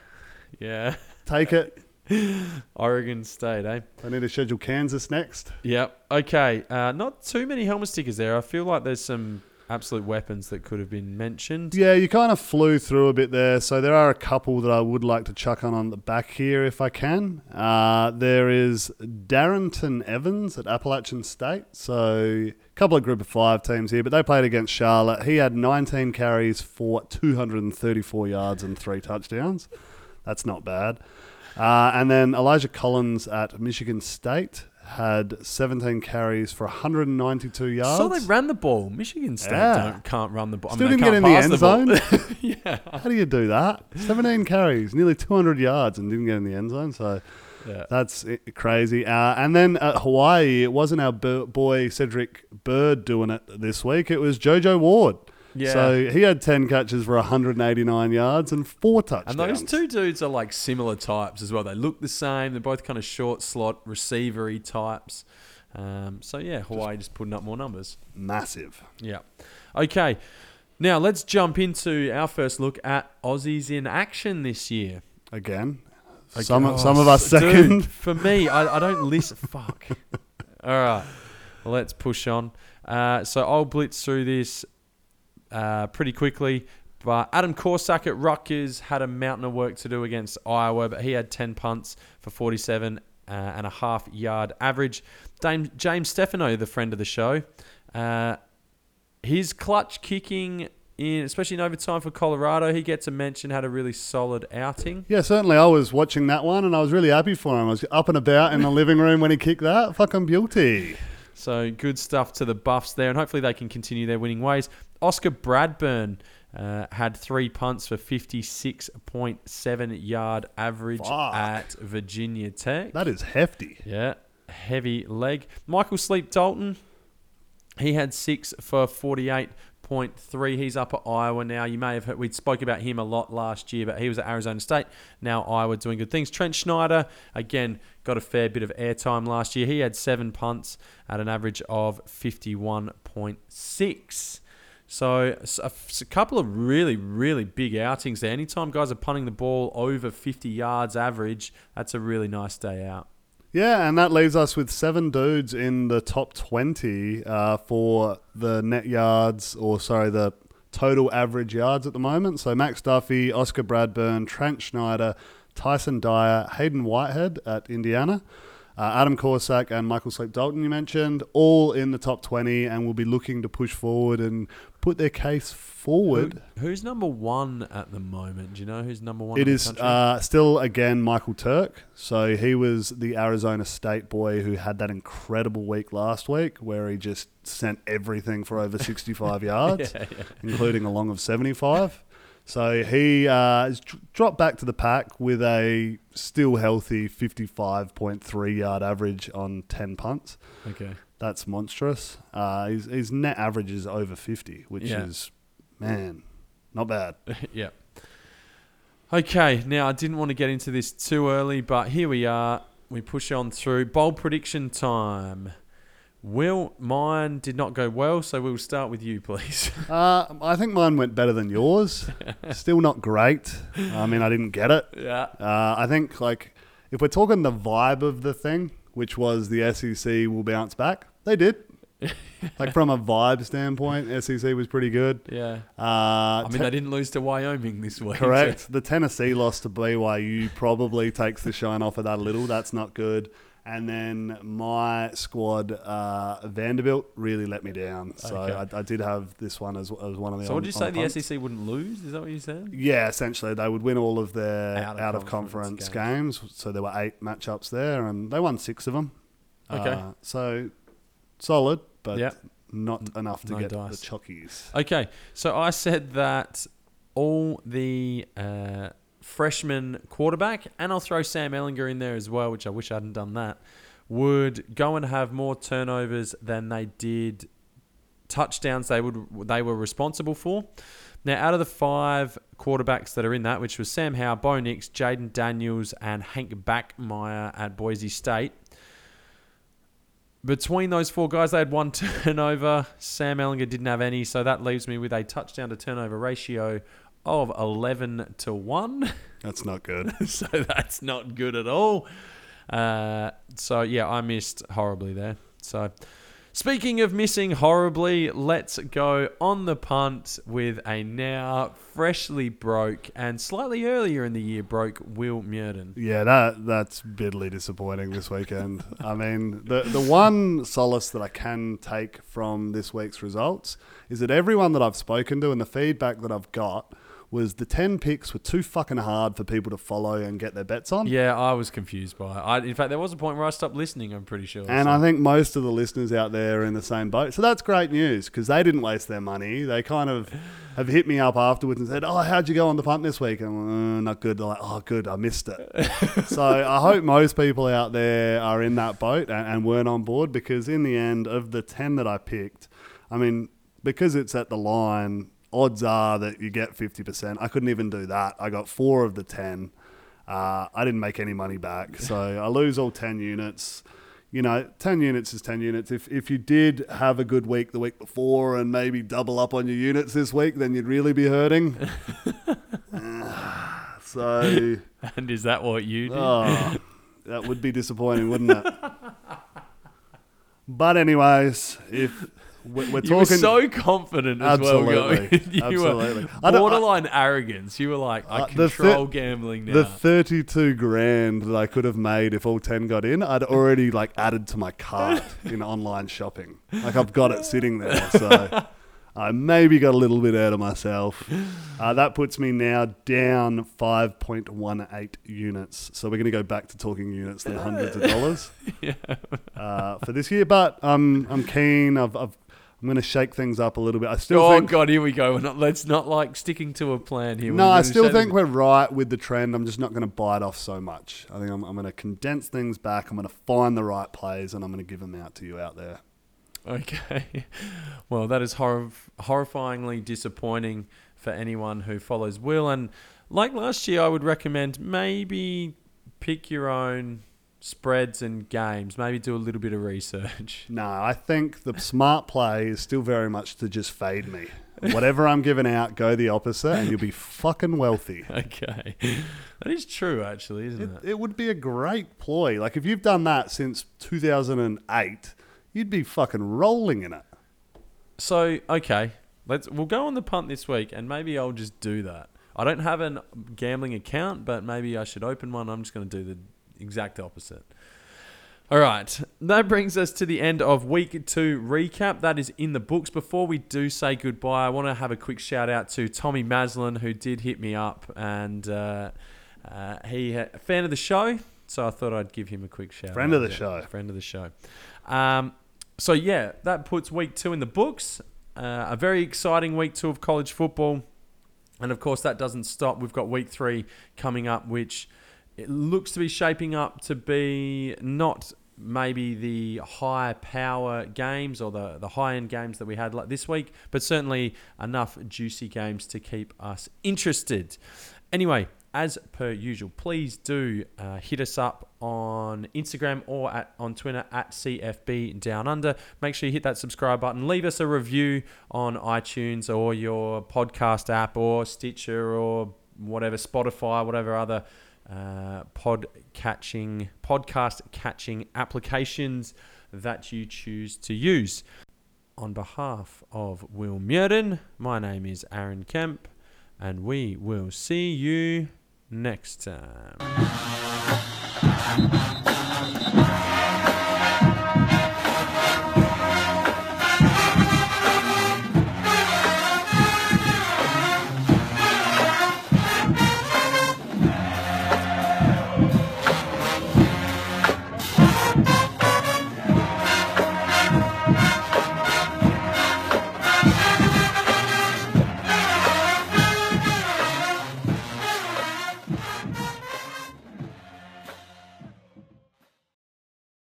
Yeah. Take it. Oregon State, eh? I need to schedule Kansas next. Yep. Okay. Uh, not too many helmet stickers there. I feel like there's some absolute weapons that could have been mentioned. Yeah, you kind of flew through a bit there. So there are a couple that I would like to chuck on on the back here if I can. Uh, there is Darrynton Evans at Appalachian State. So a couple of group of five teams here, but they played against Charlotte. He had 19 carries for 234 yards and three touchdowns. That's not bad. Uh, and then Elijah Collins at Michigan State had 17 carries for 192 yards. So they ran the ball. Michigan State Yeah. don't, can't run the ball. Still I mean, didn't get in the end ball. zone. yeah. How do you do that? 17 carries, nearly 200 yards, and didn't get in the end zone. So Yeah. that's crazy. Uh, and then at Hawaii, it wasn't our b- boy Cedric Byrd doing it this week. It was JoJo Ward. Yeah. So he had 10 catches for 189 yards and four touchdowns. And those two dudes are like similar types as well. They look the same. They're both kind of short slot receivery types. Um, so yeah, Hawaii just putting up more numbers. Massive. Yeah. Okay. Now let's jump into our first look at Aussies in action this year. Again. Okay. Some, Oh, some of us dude, second. for me, I, I don't listen. Fuck. All right. Let's push on. Uh, so I'll blitz through this uh, pretty quickly. But Adam Korsak at Rutgers had a mountain of work to do against Iowa, but he had 10 punts for 47 uh, and a half yard average. Dame, James Stefanou, the friend of the show, uh, his clutch kicking in, especially in overtime for Colorado, he gets a mention. Had a really solid outing. Yeah, certainly. I was watching that one and I was really happy for him. I was up and about in the living room when he kicked that. Fucking beauty. So good stuff to the Buffs there, and hopefully they can continue their winning ways. Oscar Bradburn uh, had three punts for 56.7 yard average Fuck. at Virginia Tech. That is hefty. Yeah, heavy leg. Michael Sleep Dalton, he had six for 48.3. He's up at Iowa now. You may have heard, we spoke about him a lot last year, but he was at Arizona State. Now Iowa doing good things. Trent Schneider, again, got a fair bit of airtime last year. He had seven punts at an average of 51.6. So s- a, f- a couple of really, really big outings there. Anytime guys are punting the ball over 50 yards average, that's a really nice day out. Yeah, and that leaves us with seven dudes in the top 20 uh, for the net yards, or sorry, the total average yards at the moment. So Max Duffy, Oscar Bradburn, Trent Schneider, Tyson Dyer, Haydon Whitehead at Indiana, uh, Adam Korsak, and Michael Sleep Dalton, you mentioned, all in the top 20 and we'll be looking to push forward and put their case forward. Who, who's number one at the moment? Do you know who's number one? It in the country? uh, still again Michael Turk. So he was the Arizona State boy who had that incredible week last week where he just sent everything for over 65 yards, yeah, yeah. including a long of 75. So he uh, has dropped back to the pack with a still healthy 55.3 yard average on 10 punts. Okay. That's monstrous. Uh, his, his net average is over 50, which Yeah. is, man, not bad. yeah. Okay, now I didn't want to get into this too early, but here we are. We push on through bold prediction time. Will mine did not go well, so we'll start with you, please. Uh, I think mine went better than yours. Still not great. I mean, I didn't get it. yeah. Uh, I think like if we're talking the vibe of the thing, which was the SEC will bounce back, they did. like from a vibe standpoint, SEC was pretty good. Yeah. Uh, I mean, they didn't lose to Wyoming this week. Correct. The Tennessee loss to BYU probably takes the shine off of that a little. That's not good. And then my squad, uh, Vanderbilt, really let me down. So Okay. I, I did have this one as, as one of the. So, did you say? on The. SEC wouldn't lose? Is that what you said? Yeah, essentially, they would win all of their Out out of of, conference conference, games. So there were eight matchups there, and they won six of them. Okay. Uh, so solid, but not enough to no get dice. the chockies. Okay, so I said that all the uh, freshman quarterback, and I'll throw Sam Ehlinger in there as well, which I wish I hadn't done that, would go and have more turnovers than they did touchdowns they would they were responsible for. Now, out of the five quarterbacks that are in that, which was Sam Howell, Bo Nix, Jayden Daniels, and Hank Bachmeier at Boise State, between those four guys, they had one turnover. Sam Ehlinger didn't have any, so that leaves me with a touchdown to turnover ratio of 11 to 1. That's not good. so that's not good at all. Uh, so, yeah, I missed horribly there. So, speaking of missing horribly, let's go on the punt with a now freshly broke and slightly earlier in the year broke Will Muirden. Yeah, that that's bitterly disappointing this weekend. I mean, the the one solace that I can take from this week's results is that everyone that I've spoken to and the feedback that I've got was the ten picks were too fucking hard for people to follow and get their bets on. Yeah, I was confused by it. I, in fact, there was a point where I stopped listening, I'm pretty sure. And so- I think most of the listeners out there are in the same boat. So that's great news because they didn't waste their money. They kind of have hit me up afterwards and said, Oh, how'd you go on the punt this week? And I'm uh, not good. They're like, Oh, good. I missed it. so I hope most people out there are in that boat and, and weren't on board because in the end, of the 10 that I picked, I mean, because it's at the line, odds are that you get 50%. I couldn't even do that. I got four of the 10. Uh, I didn't make any money back. So I lose all 10 units. You know, 10 units is 10 units. If, if you did have a good week the week before and maybe double up on your units this week, then you'd really be hurting. So, And is that what you did? oh, that would be disappointing, wouldn't it? But, anyways, if we're, we're you were talking. so confident as well. Absolutely. Going. you Absolutely. were don't- I- borderline arrogance. You were like, I Uh, control gambling now. The 32 grand that I could have made if all 10 got in, I'd already like added to my cart in online shopping. Like I've got it sitting there. So I maybe got a little bit out of myself. Uh, that puts me now down 5.18 units. So we're going to go back to talking units than hundreds of dollars yeah. uh, for this year. But I'm, I'm keen. I've, I've, I'm going to shake things up a little bit. I still Oh think. God, here we go. We're not, let's not like sticking to a plan here. No, I still think we're right with the trend. I'm just not going to bite off so much. I think I'm, I'm going to condense things back. I'm going to find the right plays and I'm going to give them out to you out there. Okay. Well, that is horror- horrifyingly disappointing for anyone who follows Will. And like last year, I would recommend maybe pick your own spreads and games. Maybe do a little bit of research. No, I think the smart play is still very much to just fade me. Whatever I'm giving out, go the opposite and you'll be fucking wealthy. Okay. That is true, actually, isn't It, it? it would be a great ploy. Like if you've done that since 2008, you'd be fucking rolling in it. So, okay. Let's we'll go on the punt this week and maybe I'll just do that. I don't have a gambling account, but maybe I should open one. I'm just going to do the exact opposite. All right, that brings us to the end of week two recap. That is in the books. Before we do say goodbye, I want to have a quick shout out to Tommy Maslin, who did hit me up, and uh, uh, he a fan of the show, so I thought I'd give him a quick shout. Friend out. of the show. friend of the show. Um, so yeah, that puts week two in the books. Uh, a very exciting week two of college football, and of course that doesn't stop. We've got week three coming up, which it looks to be shaping up to be not maybe the high power games or the, the high end games that we had like this week, but certainly enough juicy games to keep us interested. Anyway, as per usual, please do uh, hit us up on Instagram or at, on Twitter at CFB Down Under. Make sure you hit that subscribe button. Leave us a review on iTunes or your podcast app or Stitcher or whatever, Spotify, whatever other uh, pod catching podcast catching applications that you choose to use. On behalf of Will Muirden, my name is Aaron Kemp, and we will see you next time.